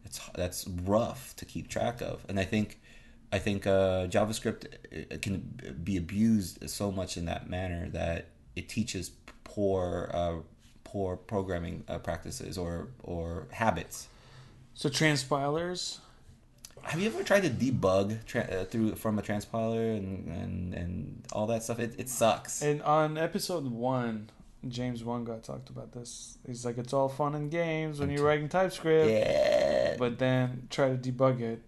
That's that's rough to keep track of, and I think I think uh, JavaScript uh, can be abused so much in that manner that it teaches poor uh, poor programming uh, practices or or habits. So transpilers. Have you ever tried to debug tra- uh, through from a transpiler and, and, and all that stuff? It, it sucks. And on episode one, James got talked about this. He's like, it's all fun and games when you're writing TypeScript, yeah, but then try to debug it.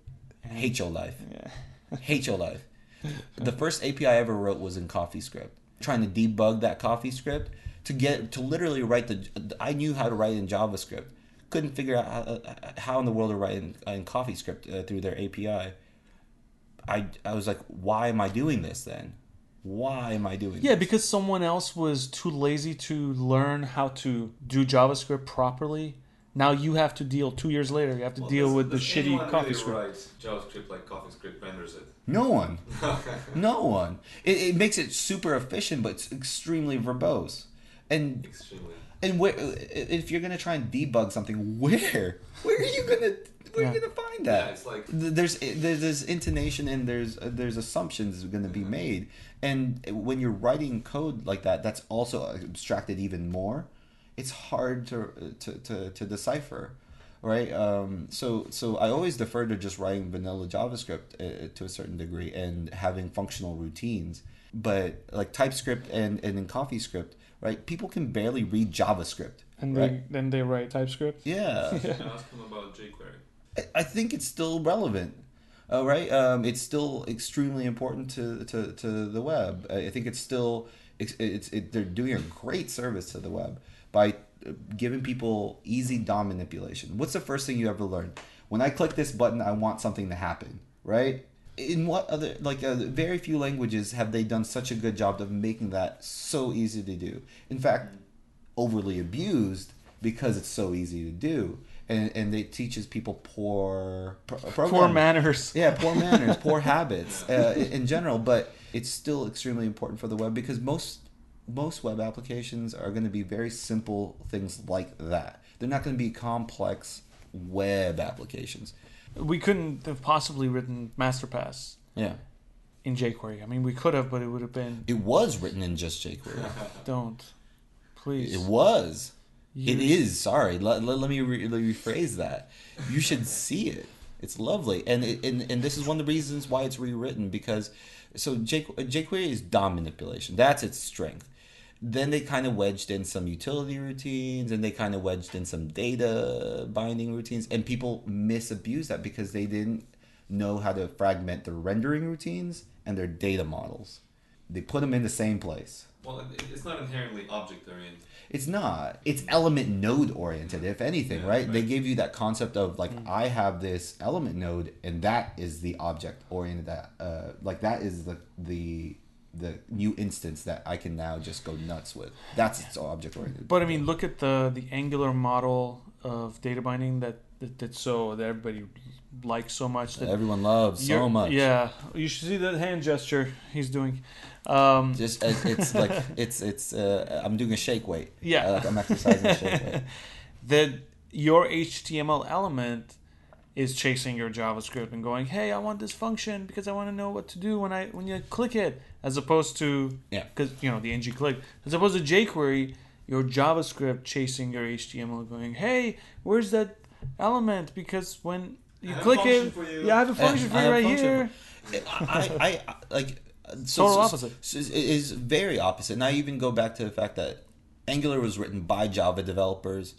and- hate your life. <laughs> Yeah. hate your life. <laughs> The first API I ever wrote was in CoffeeScript. Trying to debug that CoffeeScript to get to literally write the. I knew how to write in JavaScript. Couldn't figure out how, how in the world to write in, in CoffeeScript uh, through their API. I I was like, why am I doing this then? Why am I doing? Yeah, this? because someone else was too lazy to learn how to do JavaScript properly. Now you have to deal two years later. You have to Well, deal does- with the shitty anyone really CoffeeScript. write JavaScript like CoffeeScript renders it. no one, <laughs> no one. It, it makes it super efficient, but it's extremely verbose. And Extremely. And where, if you're gonna try and debug something, <laughs> where, where are you gonna, where are you gonna find that? Yeah, that? it's like There's there's there's intonation and there's uh, there's assumptions going to be made, and when you're writing code like that, that's also abstracted even more. It's hard to to to, to decipher, right? Um, so so I always defer to just writing vanilla JavaScript uh, to a certain degree and having functional routines. But like TypeScript and and in CoffeeScript, right? People can barely read JavaScript, And right? they, then they write TypeScript. Yeah. ask him <laughs> about jQuery. I- I think it's still relevant, Oh, right. Um, it's still extremely important to, to, to the web. I I think it's still it's, it's it, they're doing a great service to the web by uh, giving people easy DOM manipulation. What's the first thing you ever learned? When I click this button, I want something to happen, right? In what other like uh, very few languages have they done such a good job of making that so easy to do? In fact, overly abused because it's so easy to do, and and it teaches people poor pro- Poor manners. <laughs> Yeah, poor manners, poor habits uh, in in general. But it's still extremely important for the web because most most web applications are going to be very simple things like that. They're not going to be complex web applications. We couldn't have possibly written MasterPass Yeah, in jQuery. I mean, we could have, but it would have been it was written in just jQuery. <laughs> don't. Please. It was. It You- is. Sorry. Let, let, let me re- let me rephrase that. You should see it. It's lovely, and it, and and this is one of the reasons why it's rewritten because so J, jQuery is DOM manipulation. That's its strength. Then they kind of wedged in some utility routines, and they kind of wedged in some data binding routines, and people misabuse that because they didn't know how to fragment their rendering routines and their data models. They put them in the same place. Well, it's not inherently object oriented. It's not. It's element node oriented, if anything, Yeah, right? They gave you that concept of like I have this element node, and that is the object oriented. That uh, like that is the the the new instance that I can now just go nuts with. That's its object oriented. But I mean, look at the the Angular model of data binding that that, that's so that everybody likes so much that everyone loves so much. Yeah, you should see that hand gesture he's doing. Um, Just uh, it's like <laughs> it's it's uh, I'm doing a shake weight. Yeah. Uh, like I'm exercising shake weight. <laughs> that your HTML element is chasing your JavaScript and going, "Hey, I want this function because I want to know what to do when I when you click it," as opposed to Yeah. because you know the ng click, as opposed to jQuery, your JavaScript chasing your HTML, going, "Hey, where's that element?" Because when you I have a click it, you. yeah, I have a function I for you right function here. I, I, I like so, Total so- opposite. so it is very opposite. And I even go back to the fact that Angular was written by Java developers,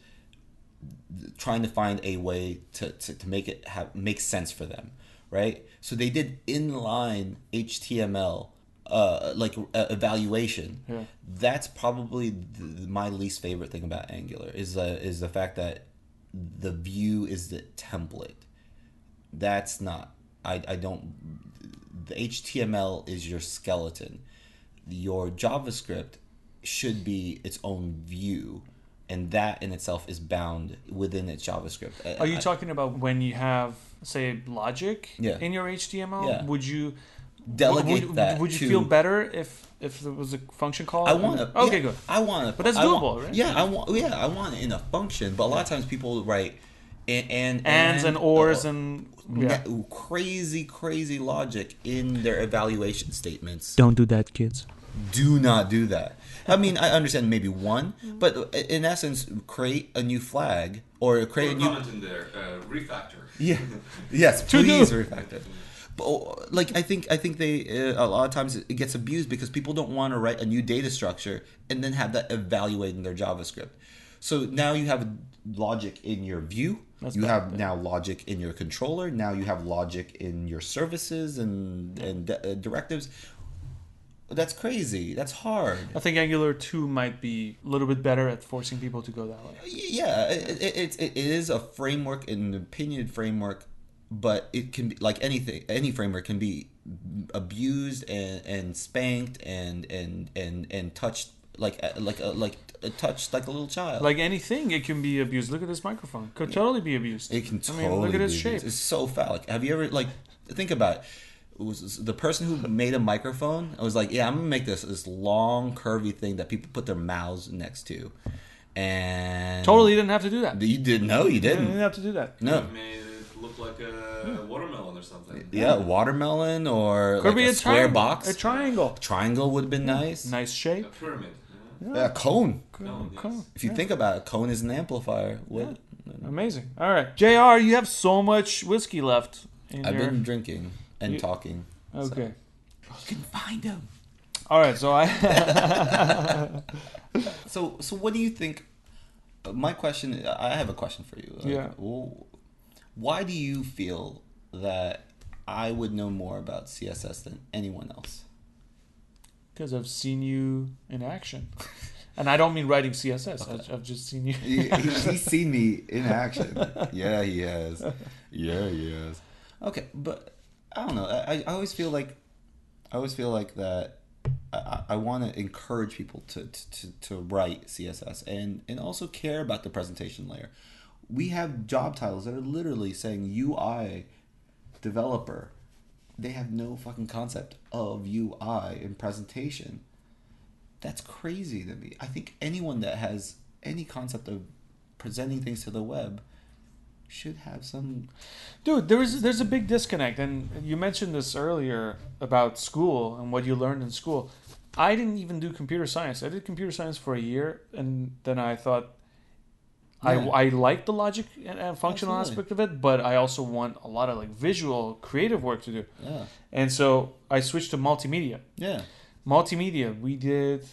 trying to find a way to, to, to make it have make sense for them, right? So they did inline HTML. Uh, like uh, evaluation, Yeah. that's probably my least favorite thing about Angular is uh, is the fact that the view is the template that's not I, I don't the html is your skeleton your javascript should be its own view and that in itself is bound within its javascript Are you I- talking about when you have, say, logic Yeah. in your HTML? Yeah. Would you delegate would, that Would you to- feel better if if there was a function call? I want to. Okay, yeah, good. I want to. But that's I want- doable, right? Yeah, I want. Yeah, I want it in a function. But a lot of times people write and and Ands and ors uh, and yeah. crazy, crazy logic in their evaluation statements. Don't do that, kids. do not do that. I mean, I understand maybe one, Mm-hmm. but in essence, create a new flag or Put create a a new. comment in there. Uh, refactor. Yeah. <laughs> Yes, To please do. refactor. But oh, like I think I think they uh, a lot of times it gets abused because people don't want to write a new data structure and then have that evaluate in their JavaScript. So now you have logic in your view. That's you bad, have yeah. now logic in your controller. Now you have logic in your services and and di- uh, directives. That's crazy. That's hard. I think Angular 2 might be a little bit better at forcing people to go that way. yeah it, it, it, is a framework an opinionated framework but it can be like anything any framework can be abused and, and spanked and and and and touched like uh, like uh, like uh, touched like a little child Like anything, it can be abused. Look at this microphone. Could totally be abused. it can I mean, look at its shape. abused. it's so phallic have you ever like think about it was the person who made a microphone I was like yeah i'm gonna make this this long curvy thing that people put their mouths next to and Totally didn't have to do that. you didn't know you You didn't You didn't have to do that. no Made it look like a watermelon or something. Yeah, watermelon or Could like be a, a, square tri- box. A triangle. Triangle would have been nice. Nice A shape. pyramid. Yeah. Yeah, a cone. Cone, yes. Cool. If you think about it, cone is an amplifier. What? Amazing. All right. JR, you have so much whiskey left in I've your. been drinking and You- talking. Okay. You can find them. All right. So I. <laughs> So, so what do you think? uh, My question. I have a question for you. Like, Yeah. w- Why do you feel that I would know more about CSS than anyone else. Because I've seen you in action. And I don't mean writing CSS. I've, I've just seen you. He- <laughs> he- he's seen me in action. Yeah, he has. Yeah, he has. Okay, but I don't know. I, I always feel like I always feel like that. I, I want to encourage people to, to, to write CSS and, and also care about the presentation layer. We have job titles that are literally saying UI developer. They have no fucking concept of UI and presentation. That's crazy to me. I think anyone that has any concept of presenting things to the web should have some. Dude, there's there's a big disconnect, and you mentioned this earlier about school and what you learned in school. I didn't even do computer science. I did computer science for a year, and then I thought Yeah. I I like the logic and, functional Absolutely. aspect of it, but I also want a lot of like visual, creative work to do. Yeah. And so I switched to multimedia. Yeah. Multimedia, we did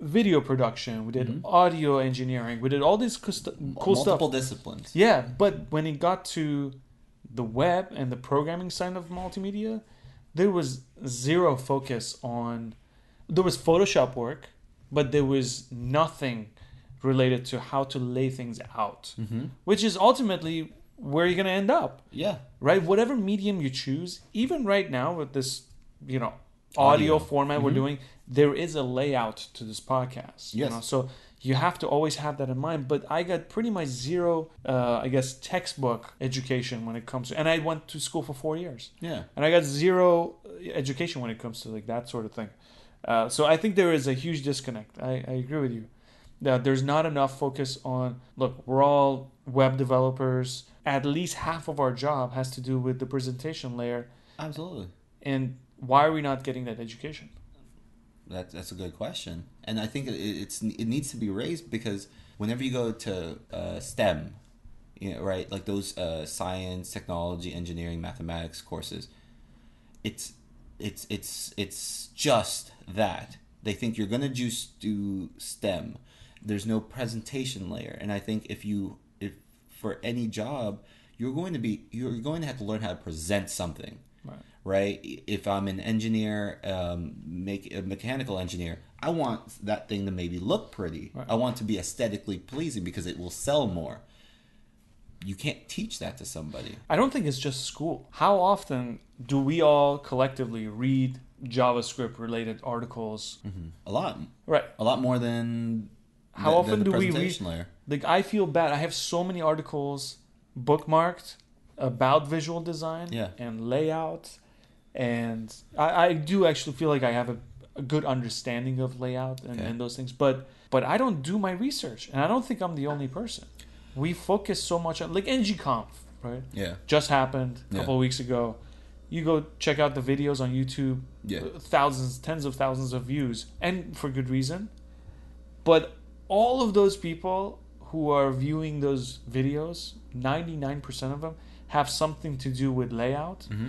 video production, we did Mhm. audio engineering, we did all these cool, stu- cool stuff. Multiple disciplines. Yeah, but when it got to the web and the programming side of multimedia, there was zero focus on. There was Photoshop work, but there was nothing related to how to lay things out, Mm-hmm. which is ultimately where you're going to end up, Yeah. right? Whatever medium you choose, even right now with this, you know, audio, Audio. format we're Mhm. doing, there is a layout to this podcast. You Yes. know? So you have to always have that in mind. But I got pretty much zero, uh, I guess, textbook education when it comes to, and I went to school for four years, Yeah. and I got zero education when it comes to like that sort of thing. Uh, so I think there is a huge disconnect. I, I agree with you. That there's not enough focus on look, we're all web developers. At least half of our job has to do with the presentation layer. Absolutely. And why are we not getting that education? That, that's a good question, and I think it, it's it needs to be raised because whenever you go to uh, STEM, you know, right, like those uh, science, technology, engineering, mathematics courses, it's it's it's it's just that they think you're gonna just do STEM. There's no presentation layer, and I think if you if for any job, you're going to be you're going to have to learn how to present something Right. Right? If I'm an engineer, um, make a mechanical engineer, I want that thing to maybe look pretty. Right. I want to be aesthetically pleasing because it will sell more. You can't teach that to somebody. I don't think it's just school. How often do we all collectively read JavaScript related articles? A lot, Right. a lot more than How than- often than the do we read? layer. Like I feel bad. I have so many articles bookmarked about visual design Yeah. and layout, and I, I do actually feel like I have a, a good understanding of layout and, Okay. and those things. But but I don't do my research, and I don't think I'm the only person. We focus so much on like ngconf, right? Yeah, Just happened a Yeah. couple of weeks ago. You go check out the videos on YouTube. Yeah. thousands, tens of thousands of views, and for good reason. But all of those people who are viewing those videos, 99% of them have something to do with layout. mm-hmm.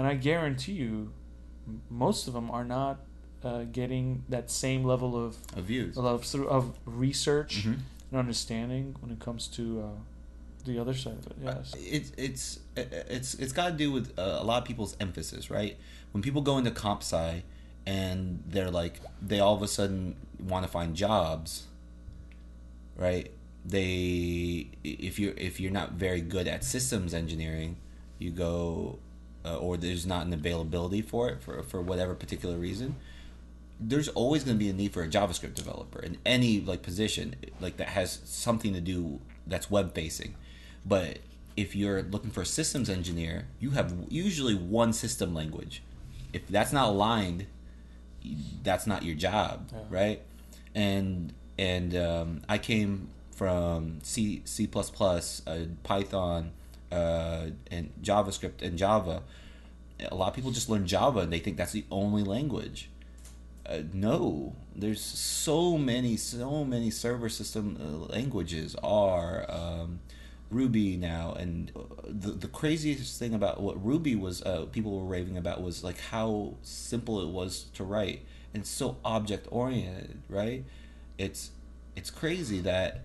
And I guarantee you, most of them are not uh, getting that same level of of views. of, of research Mhm. and understanding when it comes to uh, the other side of it. Yes. It's it's it's it's got to do with uh, a lot of people's emphasis, right? When people go into comp sci and they're like, they all of a sudden want to find jobs, right? They if you if you're not very good at systems engineering, you go uh, or there's not an availability for it for for whatever particular reason. There's always going to be a need for a JavaScript developer in any like position like that has something to do that's web facing. But if you're looking for a systems engineer, you have usually one system language. If that's not aligned, that's not your job, Yeah. right? And and um, I came from C C plus plus, uh, Python, uh, and JavaScript and Java. A lot of people just learn Java and they think that's the only language. Uh, no, there's so many, so many server system uh, languages. are um, Ruby now, and uh, the the craziest thing about what Ruby was, uh, people were raving about was like how simple it was to write and so object oriented, right? It's it's crazy that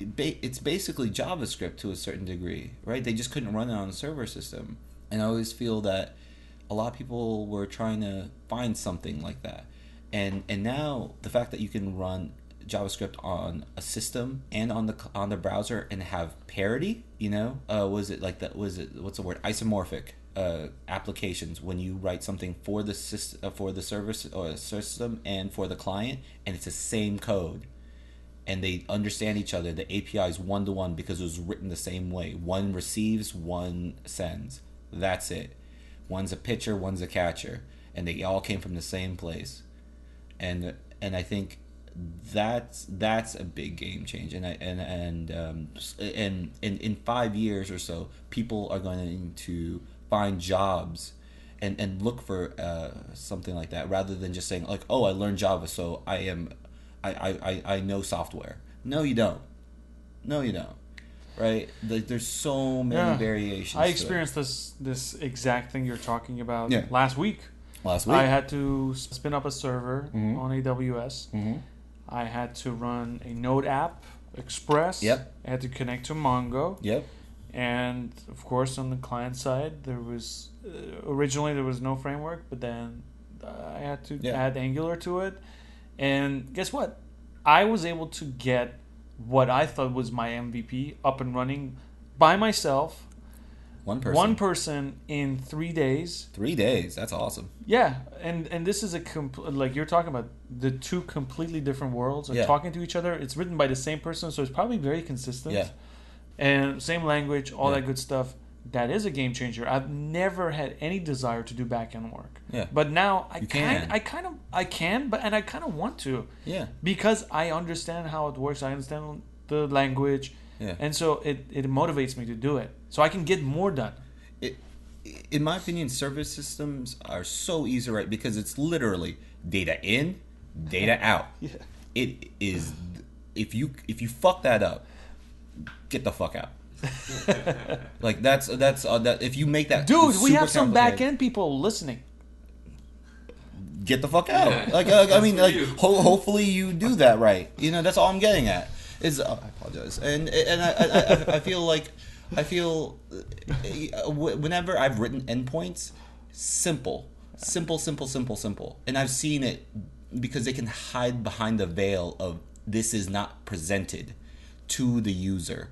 it's basically JavaScript to a certain degree, right? They just couldn't run it on a server system, and I always feel that a lot of people were trying to find something like that, and and now the fact that you can run JavaScript on a system and on the on the browser and have parity, you know, uh, was it like that? Was it what's the word? Isomorphic uh, applications when you write something for the system, uh, for the service or system and for the client, and it's the same code and they understand each other. The API is one to one because it was written the same way. One receives, one sends. That's it. One's a pitcher, one's a catcher, and they all came from the same place. And and I think that's that's a big game change. And I, and and um, and in in five years or so, people are going to find jobs. And, and look for uh, something like that rather than just saying like oh I learned Java so I am I, I, I know software. No, you don't. No, you don't. Right? Like, there's so many Yeah. variations. I experienced this this exact thing you're talking about Yeah. last week. last week. I had to spin up a server Mhm. on AWS. Mhm. I had to run a Node app, Express. Yep. I had to connect to Mongo, Yep. and of course on the client side there was uh, originally there was no framework, but then uh, I had to Yeah. add Angular to it. And guess what? I was able to get what I thought was my MVP up and running by myself, One person. one person in three days. Three days. That's awesome. Yeah, and and this is a compl- like you're talking about the two completely different worlds are Yeah. talking to each other. It's written by the same person, so it's probably very consistent. Yeah. and same language, all Yeah. that good stuff. That is a game changer. I've never had any desire to do back end work, Yeah. but now I You kind, can. I kind of, I can, but and I kind of want to Yeah. because I understand how it works. I understand the language, Yeah. and so it it motivates me to do it, so I can get more done. it, in my opinion, service systems are so easy, right? Because it's literally data in, data <laughs> out. Yeah. It is if you if you fuck that up, get the fuck out. <laughs> like that's that's uh, that if you make that Dude, we have some complicated, back end people listening. get the fuck out. Yeah. Like uh, I mean, like ho- hopefully you do that right. You know, that's all I'm getting at. Is uh, I apologize, and and I, I, I, I feel like I feel uh, whenever I've written endpoints, simple, simple, simple, simple, simple, and I've seen it because they can hide behind the veil of this is not presented to the user.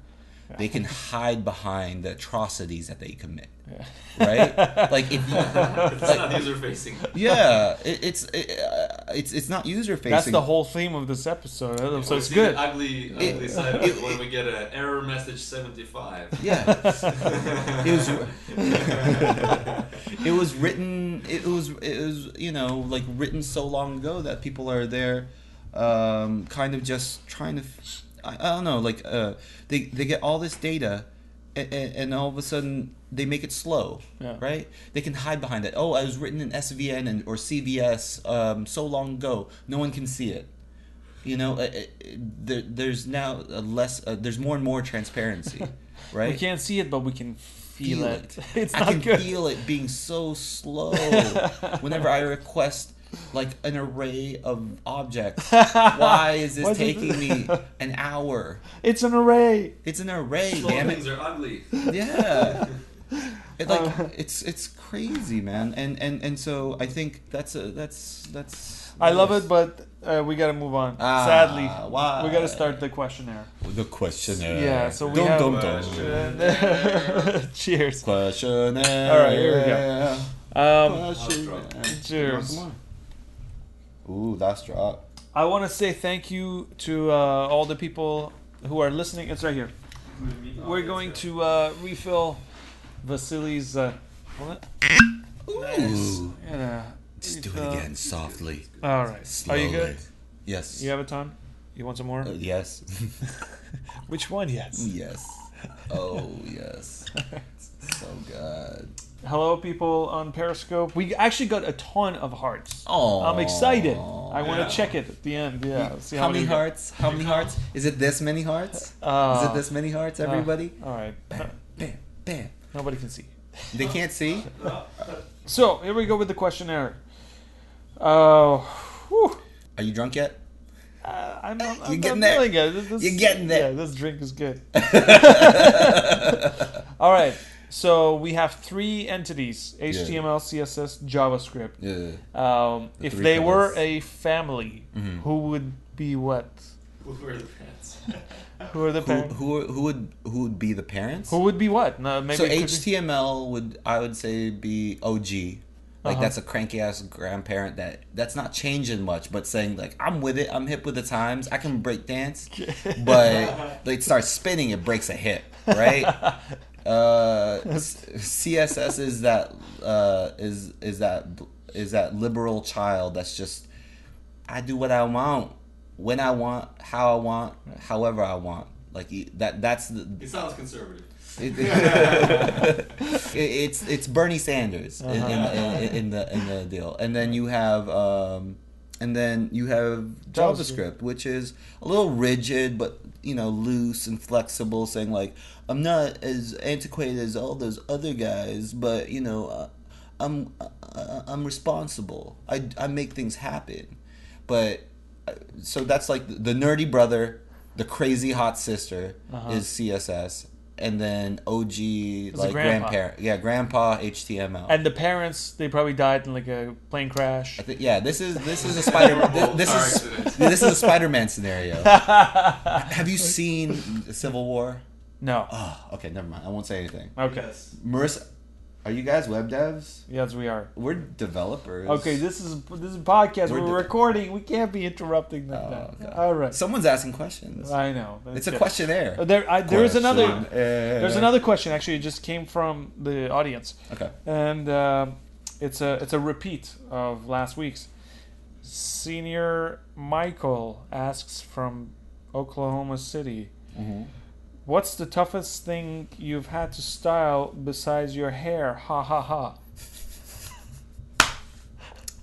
They can hide behind the atrocities that they commit, right? Like if <laughs> you, it's not user facing. yeah, it, it's it, uh, it's it's not user facing. That's the whole theme of this episode, so We it's good. The ugly, It- ugly side of it- it when we get an error message 75. Yeah, it was. <laughs> it was written. It was. It was. You know, like written so long ago that people are there, um, kind of just trying to. f- I, I don't know. Like, uh, they they get all this data, and, and all of a sudden they make it slow. Yeah. Right? They can hide behind it. Oh, I was written in SVN and or CVS um, so long ago. No one can see it. You know, uh, uh, there, there's now less. Uh, there's more and more transparency. <laughs> Right? We can't see it, but we can feel, feel it. it. <laughs> It's I not can good. feel it being so slow <laughs> whenever I request like an array of objects. <laughs> Why is this Why is it- taking me <laughs> an hour? It's an array. It's an array, Small damn things it. are ugly. Yeah. <laughs> It, like Uh. it's it's crazy, man. And and and so I think that's a that's that's I love it, but uh, we gotta move on. Ah, Sadly, why? we gotta start the questionnaire. the questionnaire. Yeah, so we dum, have- dum, Question. dum. Cheers. questionnaire. All right, here we go. Um, Questionnaire. cheers. Ooh, last drop. I want to say thank you to uh, all the people who are listening. It's right here. We're going to uh, refill Vasily's. Uh, what? Ooh. Yeah, Just do it again, softly. All right. Slowly. Are you good? Yes. You have a ton? You want some more? Uh, yes. <laughs> Which one? Yes. yes. Oh, yes. <laughs> so good. Hello, people on Periscope. We actually got a ton of hearts. Oh. I'm excited. I want to Yeah. check it at the end. Yeah. See How many hearts? How many hearts? Is it this many hearts? Uh, Is it this many hearts, everybody? all right. Bam, bam, bam. Nobody can see. They can't see? So here we go with the questionnaire. Oh, whew. Are you drunk yet? Uh, I'm, <laughs> I'm, I'm, You're getting I'm there. feeling it. This- You're getting there. Yeah, this drink is good. <laughs> <laughs> All right. So we have three entities: HTML, CSS, JavaScript. Yeah. Um, The if three they were a family, Mhm. who would be what? Who wear the pants? <laughs> Who are the Who, parents? who who would who would be the parents? Who would be what? No, maybe so it could be- HTML would I would say be OG. Like Uh-huh. that's a cranky ass grandparent that that's not changing much, but saying like I'm with it, I'm hip with the times, I can break dance, <laughs> but like start spinning, it breaks a hip, right? <laughs> uh, <laughs> CSS is that uh, is is that is that liberal child that's just I do what I want when I want, how I want, however I want. Like that that's the, It sounds conservative. it, it- <laughs> it's it's Bernie Sanders in, in, Uh-huh. in, in the in the deal, and then you have um, and then you have JavaScript, which is a little rigid, but you know loose and flexible, saying like I'm not as antiquated as all those other guys, but you know uh, I'm uh, I'm responsible. I I make things happen, but uh, so that's like the nerdy brother, the crazy hot sister Uh-huh. is CSS, and then OG a like grandpa. grandparent, yeah, grandpa HTML. And the parents, they probably died in like a plane crash. I think yeah, this is this is a Spider <laughs> Horrible this, is this is a Spider-Man scenario. <laughs> Have you seen Civil War? No. Oh, okay, never mind. I won't say anything. Okay. Yes. Marissa, are you guys web devs? Yes, we are. We're developers. Okay, this is this is a podcast. We're We're, de- recording. We can't be interrupting like Oh, that. okay. All right. Someone's asking questions. I know. It's a Okay. questionnaire. Uh, There, I, there is another. Question. There's another question. Actually, it just came from the audience, Okay. and uh, it's a it's a repeat of last week's. Senior Michael asks from Oklahoma City, Mm-hmm. "What's the toughest thing you've had to style besides your hair?" Ha ha ha.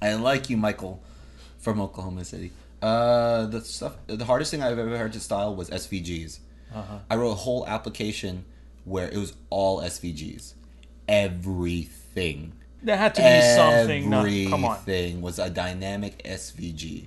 I like you, Michael, from Oklahoma City. Uh, the stuff, the hardest thing I've ever had to style was SVGs. Uh-huh. I wrote a whole application where it was all SVGs, everything. There had to be something. Not, come on. Everything was a dynamic SVG.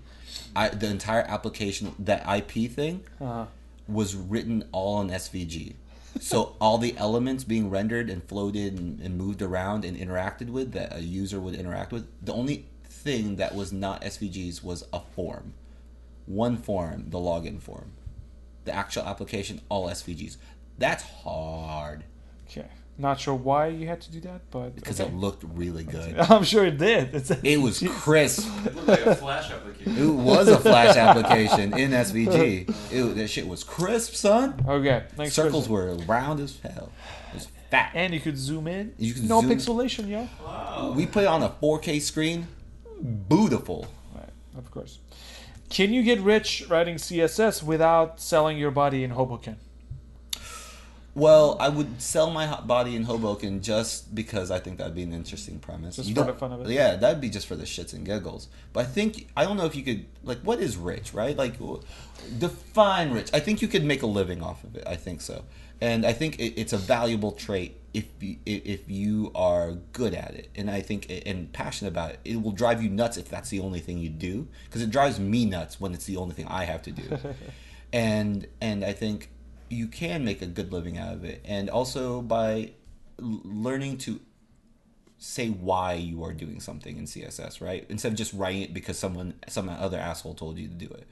I, the entire application, that IP thing, Uh-huh. Was written all in SVG. So all the elements being rendered and floated and, and moved around and interacted with that a user would interact with. The only thing that was not SVGs was a form, one form, the login form. The actual application, all SVGs. That's hard Okay. Not sure why you had to do that, but because okay. it looked really good. <laughs> I'm sure it did. It's It was <laughs> crisp. It looked like a Flash application. It was a Flash application in SVG. It, that shit was crisp, son. okay. Next Circles question. were round as hell. It was fat. And you could zoom in. You could no zoom- pixelation, yo. Wow. We put it on a 4K screen. Beautiful. Right, of course. Can you get rich writing CSS without selling your body in Hoboken? Well, I would sell my body in Hoboken just because I think that'd be an interesting premise. Just You for the fun of it? Yeah, that'd be just for the shits and giggles. But I think I don't know if you could like what is rich, right? Like define rich. I think you could make a living off of it. I think so, and I think it, it's a valuable trait if you, if you are good at it, and I think and passionate about it. It will drive you nuts if that's the only thing you do, because it drives me nuts when it's the only thing I have to do. <laughs> and and I think you can make a good living out of it, and also by learning to say why you are doing something in CSS, right? Instead of just writing it because someone some other asshole told you to do it.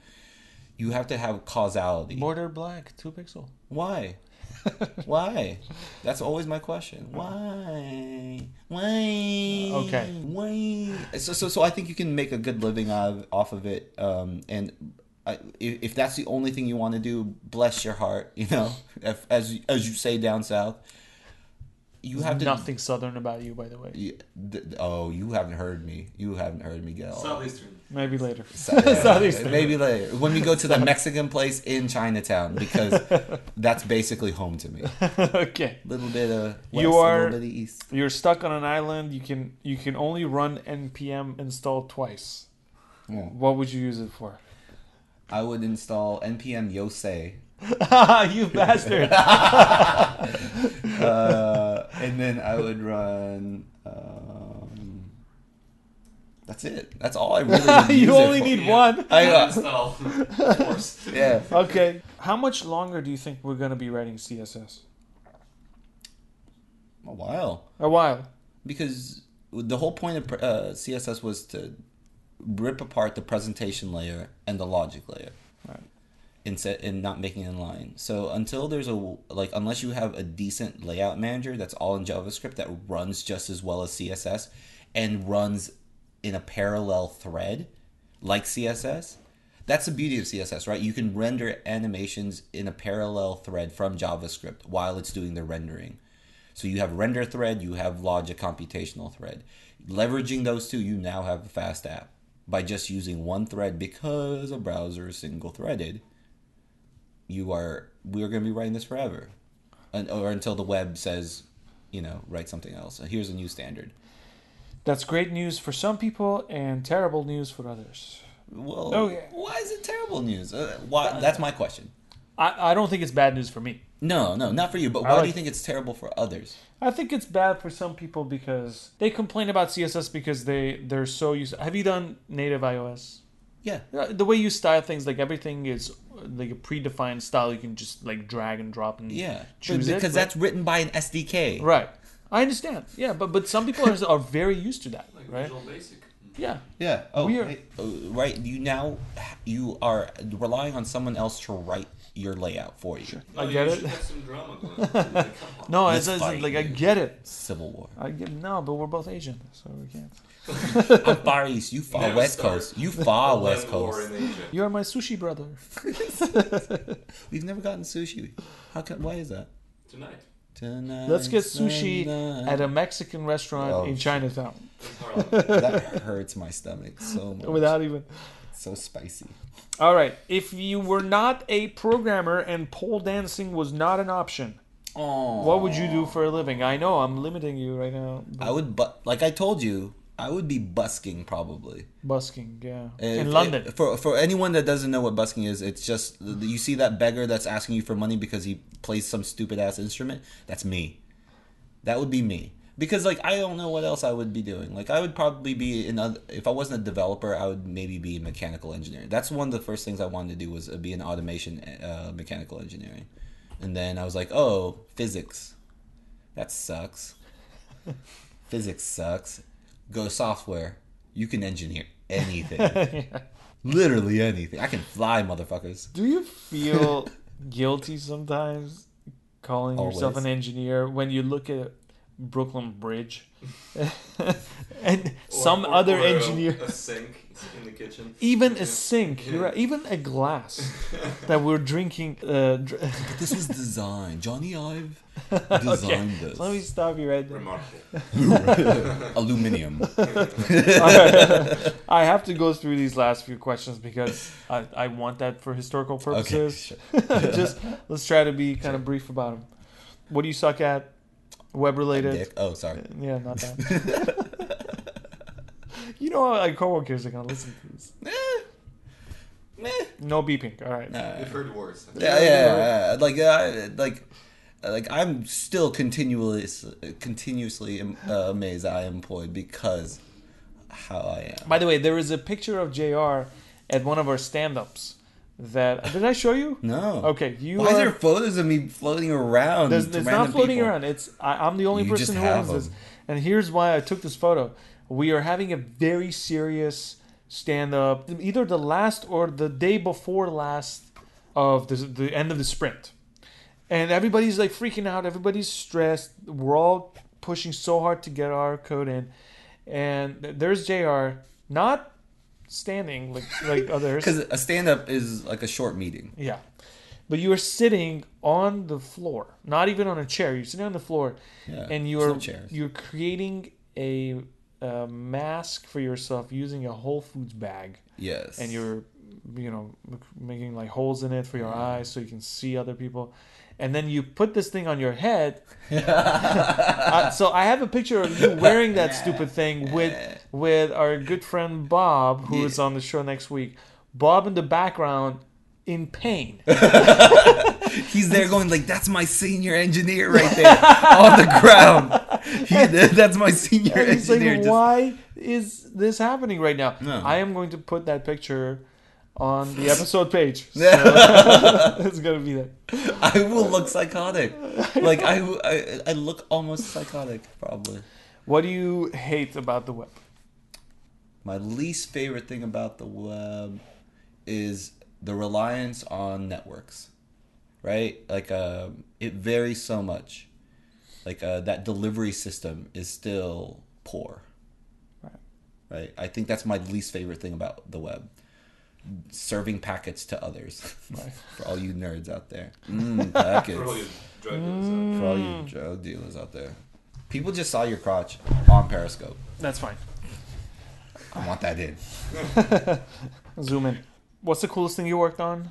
You have to have causality. Border black, two pixel. Why? <laughs> Why? That's always my question. Why? Why? Okay. Why? So, so, so I think you can make a good living out of, off of it. Um, and I, if, if that's the only thing you want to do, bless your heart. You know, <laughs> if, as as you say down south, you have to. Nothing southern about you, by the way. Yeah, th- oh, you haven't heard me. You haven't heard me get all. Southeastern. Maybe later. <laughs> So- yeah, Southeastern. maybe later when we go to the <laughs> Mexican place in Chinatown because that's basically home to me. okay. little bit of west, You a are- little bit of east. You're stuck on an island. You can you can only run npm install twice. Yeah. What would you use it for? I would install npm yosei, <laughs> you bastard! <laughs> uh, and then I would run. Um, that's it. That's all I really. Would <laughs> you only for. need one. I uh, install. of course. yeah. Okay. How much longer do you think we're gonna be writing CSS? A while. A while. because the whole point of uh, CSS was to rip apart the presentation layer and the logic layer, Right. instead and not making it in line. So until there's a like, unless you have a decent layout manager that's all in JavaScript that runs just as well as CSS and runs in a parallel thread like CSS. That's the beauty of CSS, right? You can render animations in a parallel thread from JavaScript while it's doing the rendering. So you have render thread, you have logic computational thread. Leveraging those two, you now have a fast app by just using one thread because a browser is single threaded. You are we are going to be writing this forever, and, or until the web says, you know, write something else. Here's a new standard. That's great news for some people and terrible news for others. Well, Okay. why is it terrible news? Uh, why? That's my question. I, I don't think it's bad news for me. No, no, not for you. But I why do you think it's terrible for others? I think it's bad for some people because they complain about CSS because they they're so used. Have you done native iOS? Yeah, Uh, The way you style things, like everything is like a predefined style. You can just like drag and drop and yeah. choose But- it, because right? that's written by an SDK. right. I understand. Yeah, but but some people are, are very used to that, Like right? Visual Basic. Yeah. Yeah. Oh, We are- uh, right. You now you are relying on someone else to write your layout for you. No, oh, I you get it. should have some drama <laughs> going on. Like. No, it's, it's fight, like I get it. Civil War. I get no, but we're both Asian, so we can't. <laughs> I'm far east. You far Never west start coast. You far west coast. You're my sushi brother. <laughs> We've never gotten sushi. How come? Why is that? Tonight. Tonight. Let's get sushi tonight. at a Mexican restaurant Oh, in. Chinatown that hurts my stomach so much. without even. So spicy. All right. If you were not a programmer and pole dancing was not an option, Oh. what would you do for a living? I know I'm limiting you right now. I would, but like I told you, I would be busking probably. Busking, yeah. Uh, if- in London. if- for for anyone that doesn't know what busking is, it's just you see that beggar that's asking you for money because he plays some stupid ass instrument. That's me. That would be me. Because like I don't know what else I would be doing. Like I would probably be in other, if I wasn't a developer, I would maybe be a mechanical engineer. That's one of the first things I wanted to do was uh, be an automation uh, mechanical engineering. And then I was like, "Oh, physics. That sucks. <laughs> physics sucks. Go software. You can engineer anything. <laughs> Literally anything. I can fly, motherfuckers. Do you feel <laughs> guilty sometimes calling yourself an engineer when you look at Brooklyn Bridge <laughs> <laughs> and some Or- or- other or engineer, A, sink in the kitchen. even a sink, you're right, even a glass <laughs> that we're drinking. Uh, dr- But this is design. Jony Ive okay, designed this. let me stop you right there. Remarkable. Aluminium. I have to go through these last few questions because I, I want that for historical Okay. purposes. sure. Just let's try to be kind of brief about them. What do you suck at? Web related? Oh, sorry. Yeah, not that. <laughs> you know, our coworkers are gonna listen to this. Eh, meh. No beeping. All right. Nah. We've heard worse. Yeah, yeah, yeah. Like, uh, like, like I'm still continuously, continuously uh, amazed I am employed because how I am. By the way, there is a picture of Jr. at one of our stand-ups. That did I show you? No. Okay, you Why is are. there photos of me floating around? There's, it's not floating people? around. It's I, I'm the only You person who owns this. And here's why I took this photo. We are having a very serious stand up, either the last or the day before last of the, the end of the sprint. And everybody's like freaking out. Everybody's stressed. We're all pushing so hard to get our code in. And there's JR, not standing like like others. Because a stand up is like a short meeting. Yeah. But you are sitting on the floor, not even on a chair. You're sitting on the floor, Yeah. and you're no you're creating a, a mask for yourself using a Whole Foods bag, Yes. and you're you know making like holes in it for your eyes so you can see other people, and then you put this thing on your head. <laughs> Uh, so I have a picture of you wearing that stupid thing with with our good friend Bob, who is Yeah. on the show next week. Bob in the background in pain. <laughs> He's there going like, "That's my senior engineer right there on the ground." He, that's my senior he's engineer. like, just- why is this happening right now? No. I am going to put that picture on the episode page. <laughs> So <laughs> it's gonna be there. I will look psychotic. Like I, I, I look almost psychotic, probably. What do you hate about the web? My least favorite thing about the web is the reliance on networks, right? Like, um, it varies so much. Like uh, that delivery system is still poor. Right. Right. I think that's my least favorite thing about the web. Serving packets to others. <laughs> Right. For all you nerds out there. Mm, <laughs> packets. For all you drug dealers For all you drug dealers out there. People just saw your crotch on Periscope. That's fine. I want that in. <laughs> Zoom in. What's the coolest thing you worked on?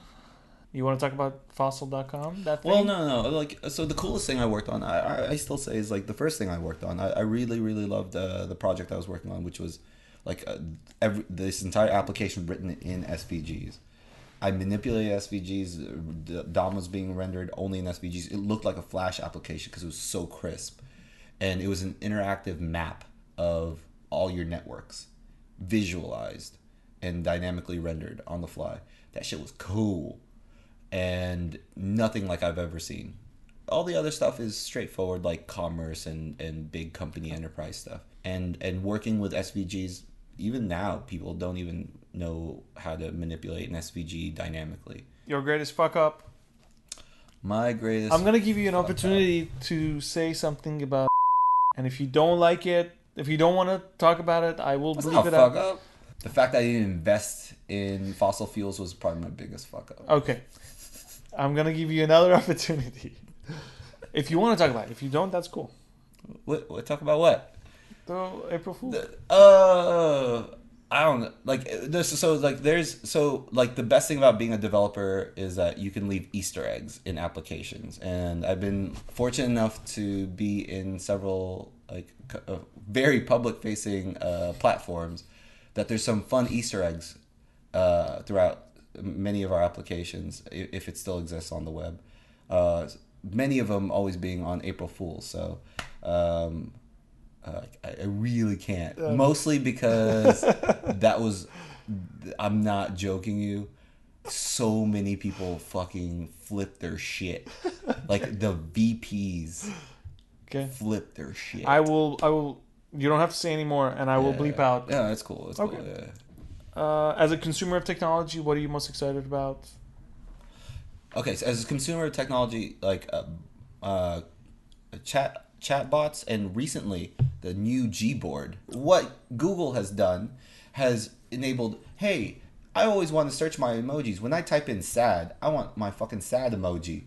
You want to talk about fossil.com? That thing? Well, no, no. Like, so the coolest thing I worked on, I, I, I still say is like the first thing I worked on. I, I really, really loved uh, the project I was working on, which was like uh, every this entire application written in SVGs. I manipulated SVGs. DOM was being rendered only in SVGs. It looked like a Flash application because it was so crisp, and it was an interactive map of all your networks, visualized and dynamically rendered on the fly. That shit was cool and nothing like I've ever seen. All the other stuff is straightforward, like commerce and, and big company enterprise stuff. And and working with SVGs, even now, people don't even know how to manipulate an SVG dynamically. Your greatest fuck up. My greatest. I'm gonna give you an opportunity to say something about, and if you don't like it, if you don't want to talk about it, I will That's bleep it fuck out. up. The fact that I didn't invest in fossil fuels was probably my biggest fuck up. Okay, I'm gonna give you another <laughs> opportunity. If you want to talk about it, if you don't, that's cool. What, what talk about what? So April Fool. Uh, I don't know. Like this, so like there's so like the best thing about being a developer is that you can leave Easter eggs in applications, and I've been fortunate enough to be in several like uh, very public facing uh, platforms that there's some fun Easter eggs uh, throughout many of our applications if it still exists on the web. Uh, many of them always being on April Fools. So um, uh, I, I really can't. Mostly because <laughs> that was. I'm not joking you. So many people fucking flip their shit. Like the VPs Okay. flip their shit. I will. I will. You don't have to say anymore, and I will bleep out. Yeah, that's cool. That's Okay. cool. Yeah. Uh, as a consumer of technology, what are you most excited about? Okay, so as a consumer of technology, like uh, uh, chat chatbots, and recently the new Gboard, what Google has done has enabled. Hey, I always want to search my emojis. When I type in sad, I want my fucking sad emoji.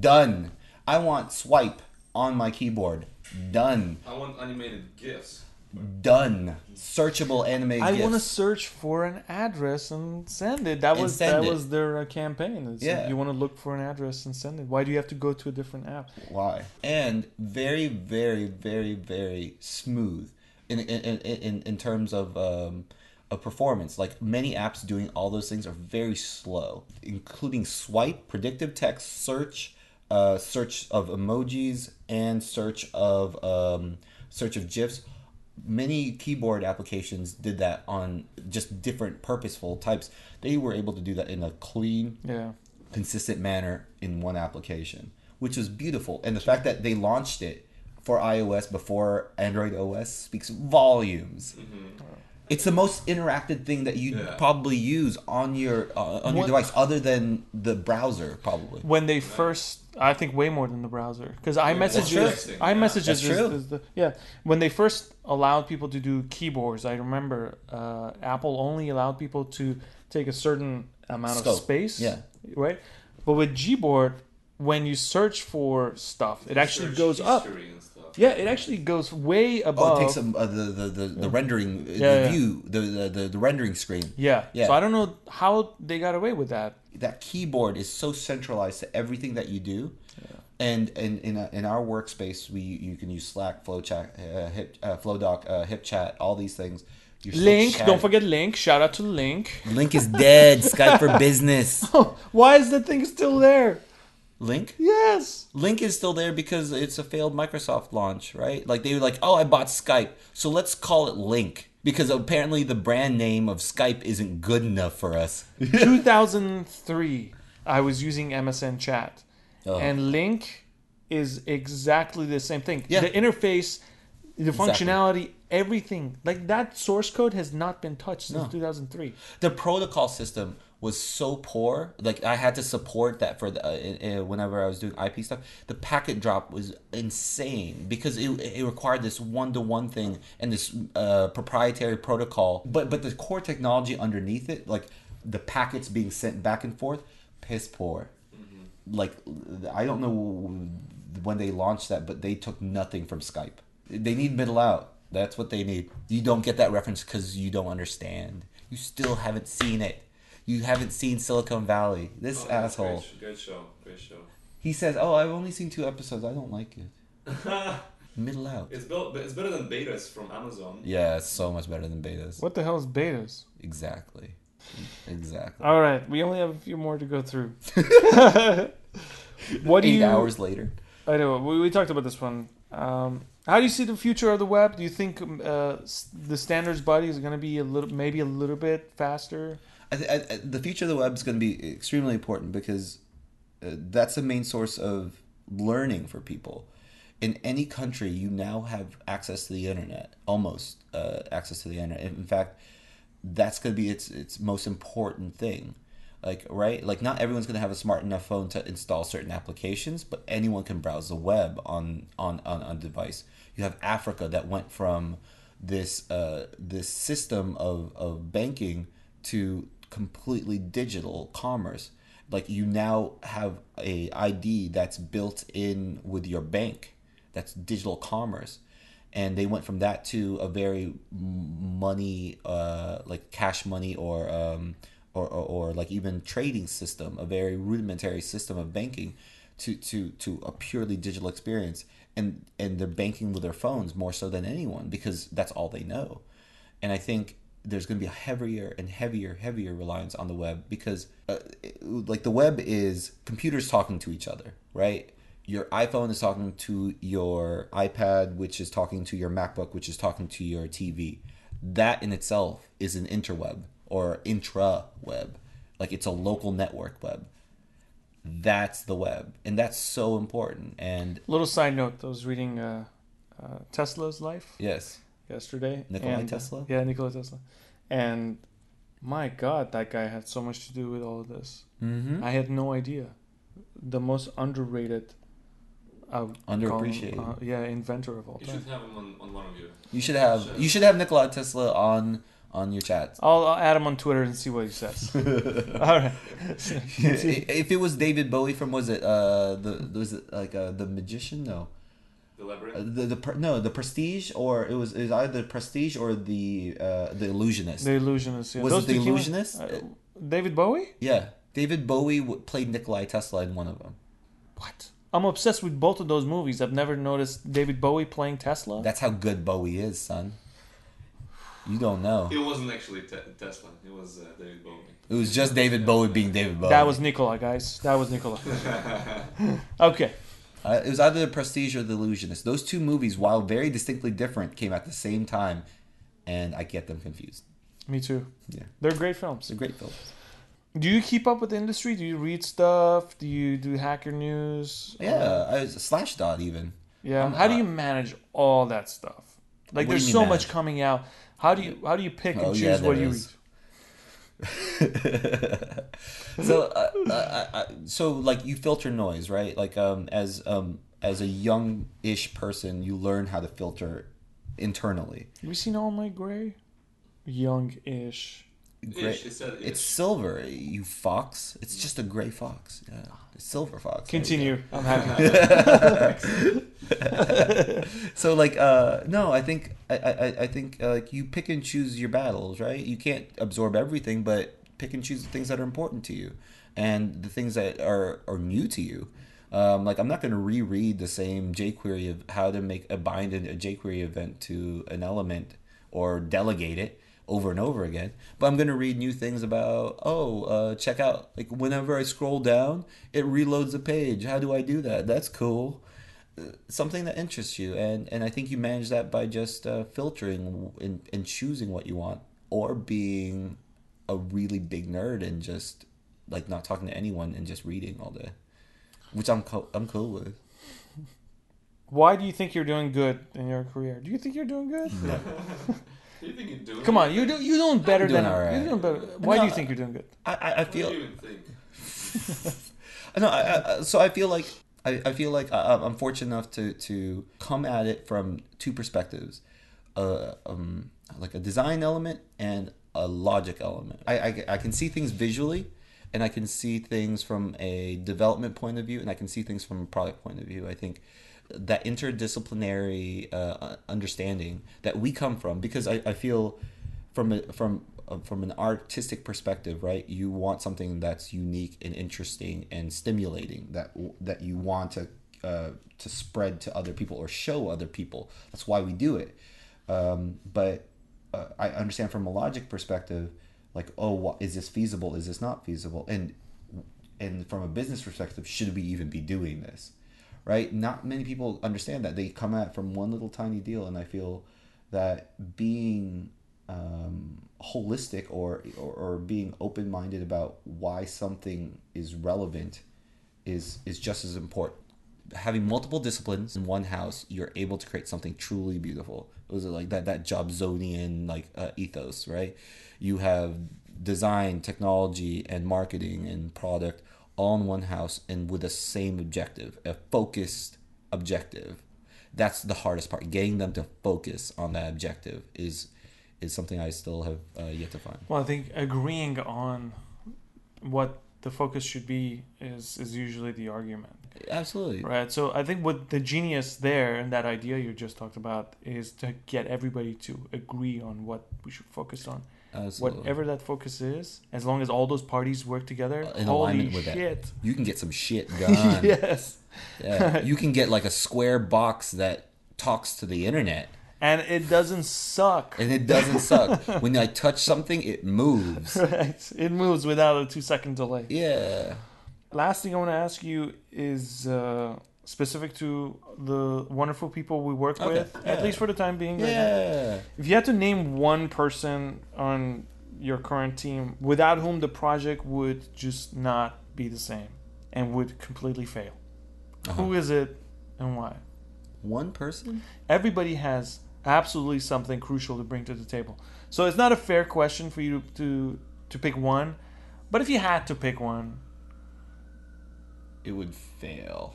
Done. I want swipe on my keyboard. Done. I want animated GIFs. Done. Searchable anime. I want to search for an address and send it. That was that it. was their uh, campaign. It's Yeah. You want to look for an address and send it. Why do you have to go to a different app? Why? And very, very, very, very smooth in in in, in, terms of um, of performance. Like many apps doing all those things are very slow, including swipe, predictive text search, uh, search of emojis, and search of um, search of gifs. Many keyboard applications did that on just different purposeful types. They were able to do that in a clean, Yeah. consistent manner in one application, which was beautiful. And the fact that they launched it for iOS before Android OS speaks volumes. Mm-hmm. It's the most interactive thing that you Yeah. probably use on your uh, on your device, other than the browser, probably. When they first, I think way more than the browser, because that's iMessages, true. iMessages is, is the yeah. When they first allowed people to do keyboards, I remember uh, Apple only allowed people to take a certain amount of space. Yeah. Right. But with Gboard, when you search for stuff, it actually goes up. History and stuff. Yeah, it actually goes way above. Oh, it takes some, uh, the, the, the, the rendering, uh, Yeah, the yeah. view, the, the, the, the rendering screen. yeah. Yeah. So I don't know how they got away with that. that keyboard is so centralized to everything that you do. And, and in, a, in our workspace, we you can use Slack, FlowChat, uh, Hip, uh, Flowdock, uh, HipChat, all these things. You're Lync, chatting. don't forget Lync. Shout out to Lync. Lync is dead. Skype for <laughs> Business. Oh, Why is that thing still there? Lync? Yes. Lync is still there because it's a failed Microsoft launch, right? Like they were like, "Oh, I bought Skype, so let's call it Lync." because apparently the brand name of Skype isn't good enough for us. <laughs> 2003, I was using MSN Chat, Oh. and Lync is exactly the same thing. Yeah. The interface, the Exactly. functionality, everything. Like that source code has not been touched since No. 2003. the protocol system was so poor. Like I had to support that for the uh, uh, whenever I was doing IP stuff. The packet drop was insane because it, it required this one to one thing and this uh, proprietary protocol. But but the core technology underneath it, like the packets being sent back and forth, piss poor. Like I don't know when they launched that, but they took nothing from Skype. They need middle out. That's what they need. You don't get that reference because you don't understand. You still haven't seen it. You haven't seen Silicon Valley. This Oh, asshole. Great, great show. Great show. He says, "Oh, I've only seen two episodes. I don't like it." <laughs> Middle out. It's built, it's better than betas from Amazon. Yeah, it's so much better than betas. What the hell is betas? Exactly. Exactly. All right, we only have a few more to go through. <laughs> what do Eight you? hours later. I know we, we talked about this one. Um, how do you see the future of the web? Do you think um, uh, the standards body is going to be a little, maybe a little bit faster? I th- I, the future of the web is going to be extremely important because uh, that's the main source of learning for people. In any country, you now have access to the internet, almost uh, access to the internet. In fact, that's going to be its its most important thing. Like right, like not everyone's going to have a smart enough phone to install certain applications, but anyone can browse the web on on on on a device. You have Africa that went from this uh, this system of, of banking to completely digital commerce. Like you now have a ID that's built in with your bank. That's digital commerce, and they went from that to a very money, uh, like cash money or, um, or, or or like even trading system, a very rudimentary system of banking, to to to a purely digital experience. And and they're banking with their phones more so than anyone because that's all they know. And I think there's going to be a heavier and heavier, heavier reliance on the web because, uh, it- like, the web is computers talking to each other, right? Your iPhone is talking to your iPad, which is talking to your MacBook, which is talking to your TV. That in itself is an interweb or intra web. Like, it's a local network web. That's the web. And that's so important. And Little side note: I was reading uh, uh, Tesla's life yes, yesterday. Nikolai and, uh, Tesla? yeah, Nikola Tesla. And my God, that guy had so much to do with all of this. mm-hmm. I had no idea. The most underrated, I would call Underappreciated. uh, yeah, inventor of all time. You time. should have him on, on one of you. You should have you should have Nikola Tesla on on your chats. I'll, I'll add him on Twitter and see what he says. <laughs> <laughs> all right. <laughs> if it was David Bowie from was it uh the was it like uh, the magician no The uh, labyrinth. the the no the Prestige or it was is either the Prestige or the uh the Illusionist The Illusionist. Yeah. Was it The two came Illusionist? uh, David Bowie? yeah David Bowie w- played Nikolai Tesla in one of them What? I'm obsessed with both of those movies. I've never noticed David Bowie playing Tesla. that's how good Bowie is son you don't know It wasn't actually te- Tesla. It was uh, David Bowie. it was just David Bowie being David Bowie That was Nikola, guys. That was Nikola. <laughs> <laughs> okay. Uh, it was either the Prestige or the Illusionist. Those two movies, while very distinctly different, came at the same time, and I get them confused. Me too. Yeah, They're great films. they're great films. Do you keep up with the industry? Do you read stuff? Do you do hacker news? Yeah, I was Slashdot even. Yeah. I'm- How do uh, you manage all that stuff? Like, What there's so much coming out. How do you how do you pick Oh, and choose yeah, what you read? <laughs> so, uh, uh, uh, so like you filter noise, right? Like um, as um, as a young-ish person, you learn how to filter internally. Have you seen All Night Gray? Young-ish. Gray- Ish, it. It's silver, you fox. It's just a gray fox. Yeah, it's silver fox. There we go. Continue. I'm happy. <laughs> so like uh no i think i i, I think uh, like you pick and choose your battles right you can't absorb everything but pick and choose the things that are important to you and the things that are are new to you um, like i'm not going to reread the same jquery of how to make a bind in a jquery event to an element or delegate it over and over again. But i'm going to read new things about oh uh, check out like whenever i scroll down it reloads the page. How do i do that? That's cool. Something that interests you. And and i think you manage that by just uh, filtering and, and choosing what you want or being a really big nerd and just like not talking to anyone and just reading all day which i'm co- i'm cool with. Why do you think you're doing good in your career? Do you think you're doing good? <laughs> Do you think you're doing? Come on, you do you doing better doing than all right. you're doing better. Why do you think you're doing good? i i, I What do feel you even think? <laughs> No, I, I, so I feel like I, I feel like I, I'm fortunate enough to to come at it from two perspectives, uh, um, like a design element and a logic element. I, I I can see things visually, and I can see things from a development point of view, and I can see things from a product point of view. I think that interdisciplinary uh, understanding that we come from, because I, I feel from a, from uh, from an artistic perspective, right? You want something that's unique and interesting and stimulating that that you want to uh, to spread to other people or show other people. That's why we do it. Um, but uh, I understand from a logic perspective, like, oh, what, is this feasible? Is this not feasible? And and from a business perspective, should we even be doing this? Right? Not many people understand that. They come at from one little tiny deal, and I feel that being um, holistic or, or or being open minded about why something is relevant is is just as important. Having multiple disciplines in one house, you're able to create something truly beautiful. It was like that that Jobsonian like uh, ethos, right? You have design, technology, and marketing and product all in one house and with the same objective, a focused objective. That's the hardest part. Getting them to focus on that objective is is something I still have uh, yet to find. Well, I think agreeing on what the focus should be is is usually the argument, Absolutely. right? So I think what the genius there and that idea you just talked about is to get everybody to agree on what we should focus on. Whatever that focus is, as long as all those parties work together, Uh, in holy alignment with that. shit! You can get some shit <laughs> done. yes, Yeah. <laughs> You can get like a square box that talks to the internet and it doesn't suck. and it doesn't suck. <laughs> when I touch something, it moves. right, it moves without a two second delay. Yeah. Last thing I want to ask you is uh, specific to the wonderful people we work Okay, with, at least for the time being. right now. If you had to name one person on your current team without whom the project would just not be the same and would completely fail, Uh-huh. who is it and why? One person? Everybody has absolutely something crucial to bring to the table. So it's not a fair question for you to to, to pick one, but if you had to pick one, It would fail.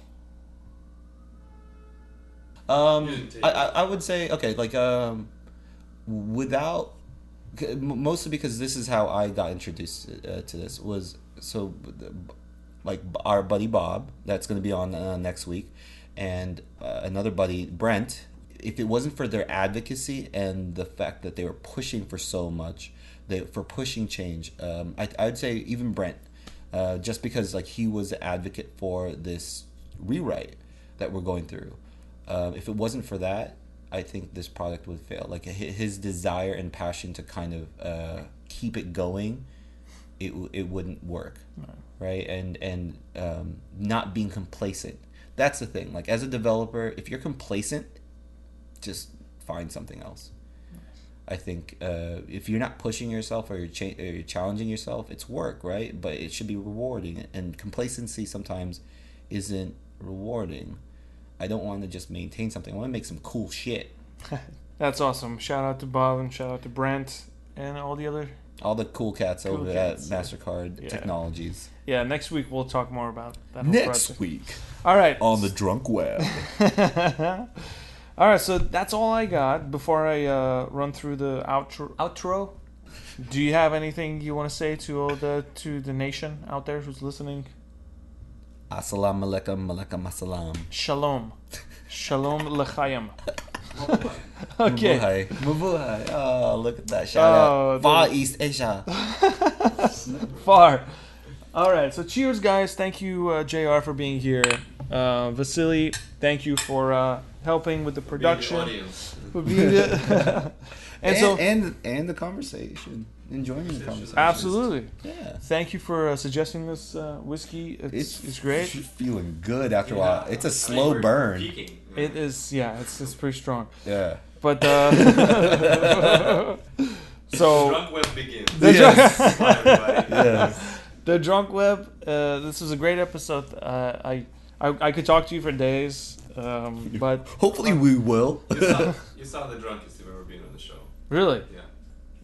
Um, You didn't take I. I, I would say okay, like um, without mostly because this is how I got introduced uh, to this was so like our buddy Bob that's going to be on uh, next week, and uh, another buddy Brent. If it wasn't for their advocacy and the fact that they were pushing for so much, they for pushing change, um, I I'd say even Brent, uh, just because like he was the advocate for this rewrite that we're going through. Um, if it wasn't for that, I think this product would fail. Like his desire and passion to kind of uh, keep it going, it it wouldn't work, right? And and um, not being complacent. That's the thing. Like as a developer, if you're complacent, just find something else. I think uh, if you're not pushing yourself or you're, cha- or you're challenging yourself, it's work, right? But it should be rewarding. And complacency sometimes isn't rewarding. I don't want to just maintain something. I want to make some cool shit. <laughs> that's awesome. Shout out to Bob and shout out to Brent and all the other. All the cool cats Cool over cats, at. Mastercard Yeah. Technologies. Yeah, next week we'll talk more about that. Next project. week All right. on the drunk web. <laughs> all right, so that's all I got. Before I uh, run through the outro, outro, do you have anything you want to say to all the to the nation out there who's listening? Assalamu alaikum, alaikum assalam. Shalom, shalom lechayim. <laughs> Okay. Mabuhay. Mabuhay. Oh, look at that. Shout Oh, out. Far East Asia. <laughs> Far. All right. So cheers, guys. Thank you, uh, Jr. for being here. Uh, Vasily, thank you for uh, helping with the production. For being the- and <laughs> And, so and and the conversation. Enjoying the conversation. Absolutely. Yeah. Thank you for uh, suggesting this uh, whiskey. It's, it's, great. feeling good after a while. It's a slow we're burn. Peaking. It is, yeah, it's, it's pretty strong. Yeah. But, uh, <laughs> so, the Drunk web begins. The Yes. <laughs> drunk- Yes. the drunk web, uh, this was a great episode. Uh, I, I, I could talk to you for days, um, <laughs> but Hopefully we will. You sound, you sound the drunkest you've ever been on the show. really, Yeah.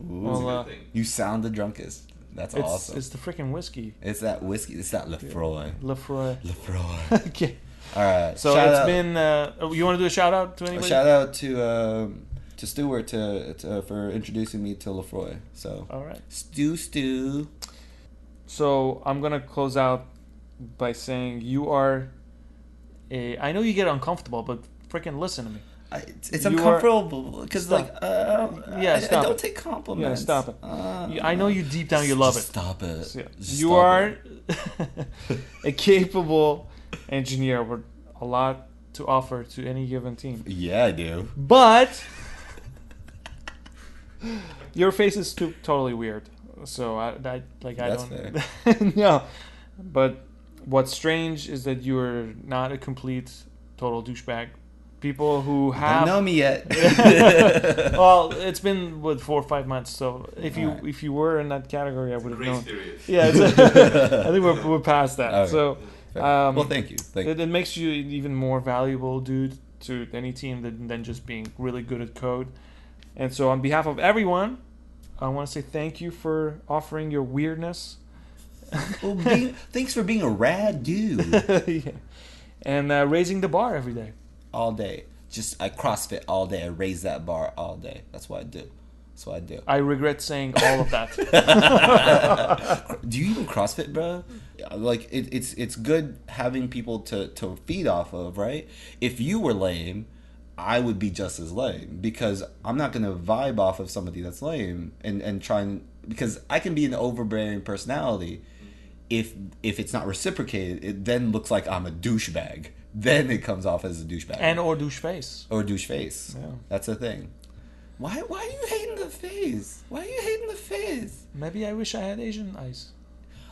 Ooh. Well, uh, you sound the drunkest. That's it's, awesome. it's the freaking whiskey. It's that whiskey. It's that Laphroaig. Laphroaig. Laphroaig. <laughs> okay. All right. So shout it's out, been. Uh, oh, you want to do a shout out to a anybody? shout out to um, to Stewart to, to for introducing me to Laphroaig. So All right. Stew Stew. So I'm gonna close out by saying you are. A, I know you get uncomfortable, but freaking listen to me. I, it's it's You uncomfortable because like uh, Yeah, I, I don't it. take compliments. Yeah, stop it. Uh, I know you deep down you love it. Stop it. So, yeah. You stop are it. <laughs> a capable engineer with a lot to offer to any given team. Yeah, I do. But your face is too totally weird. So I, I like I That's don't <laughs> no. But what's strange is that you're not a complete total douchebag. People who Don't have know me yet. <laughs> well, it's been what four or five months. So if you Alright. if you were in that category, I would have known. period. <laughs> Yeah, it's <laughs> I think we're, we're past that. Alright. So um, well, thank you. Thank it, it makes you an even more valuable dude to any team than, than just being really good at code. And so, on behalf of everyone, I want to say thank you for offering your weirdness. Well, being, thanks for being a rad dude yeah. And uh, raising the bar every day. All day. Just I CrossFit all day. I raise that bar all day. That's what I do. That's what I do. I regret saying all of that. <laughs> do you even CrossFit, bro? Like it, it's it's good having people to to feed off of, right? If you were lame, I would be just as lame because I'm not gonna vibe off of somebody that's lame and and try and because I can be an overbearing personality. If if it's not reciprocated, it then looks like I'm a douchebag. Then it comes off as a douchebag and or douche face. or douche face. Yeah. That's the thing. Why why are you hating the face? Why are you hating the face? Maybe I wish I had Asian eyes.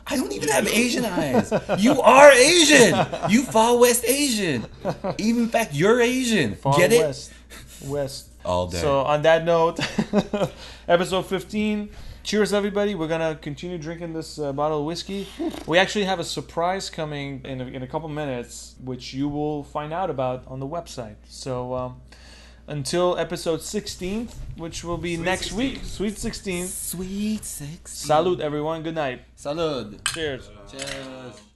I don't even have Asian eyes. You are Asian. You far west Asian. Even in fact, you're Asian. Far Get it? west. West. All day. So on that note, <laughs> episode 15. Cheers, everybody! We're gonna continue drinking this uh, bottle of whiskey. <laughs> We actually have a surprise coming in a, in a couple minutes, which you will find out about on the website. So um, until episode 16th, which will be Sweet next 16. week, sweet 16th. Sweet six. Salute, everyone. Good night. Salud. Cheers. Cheers.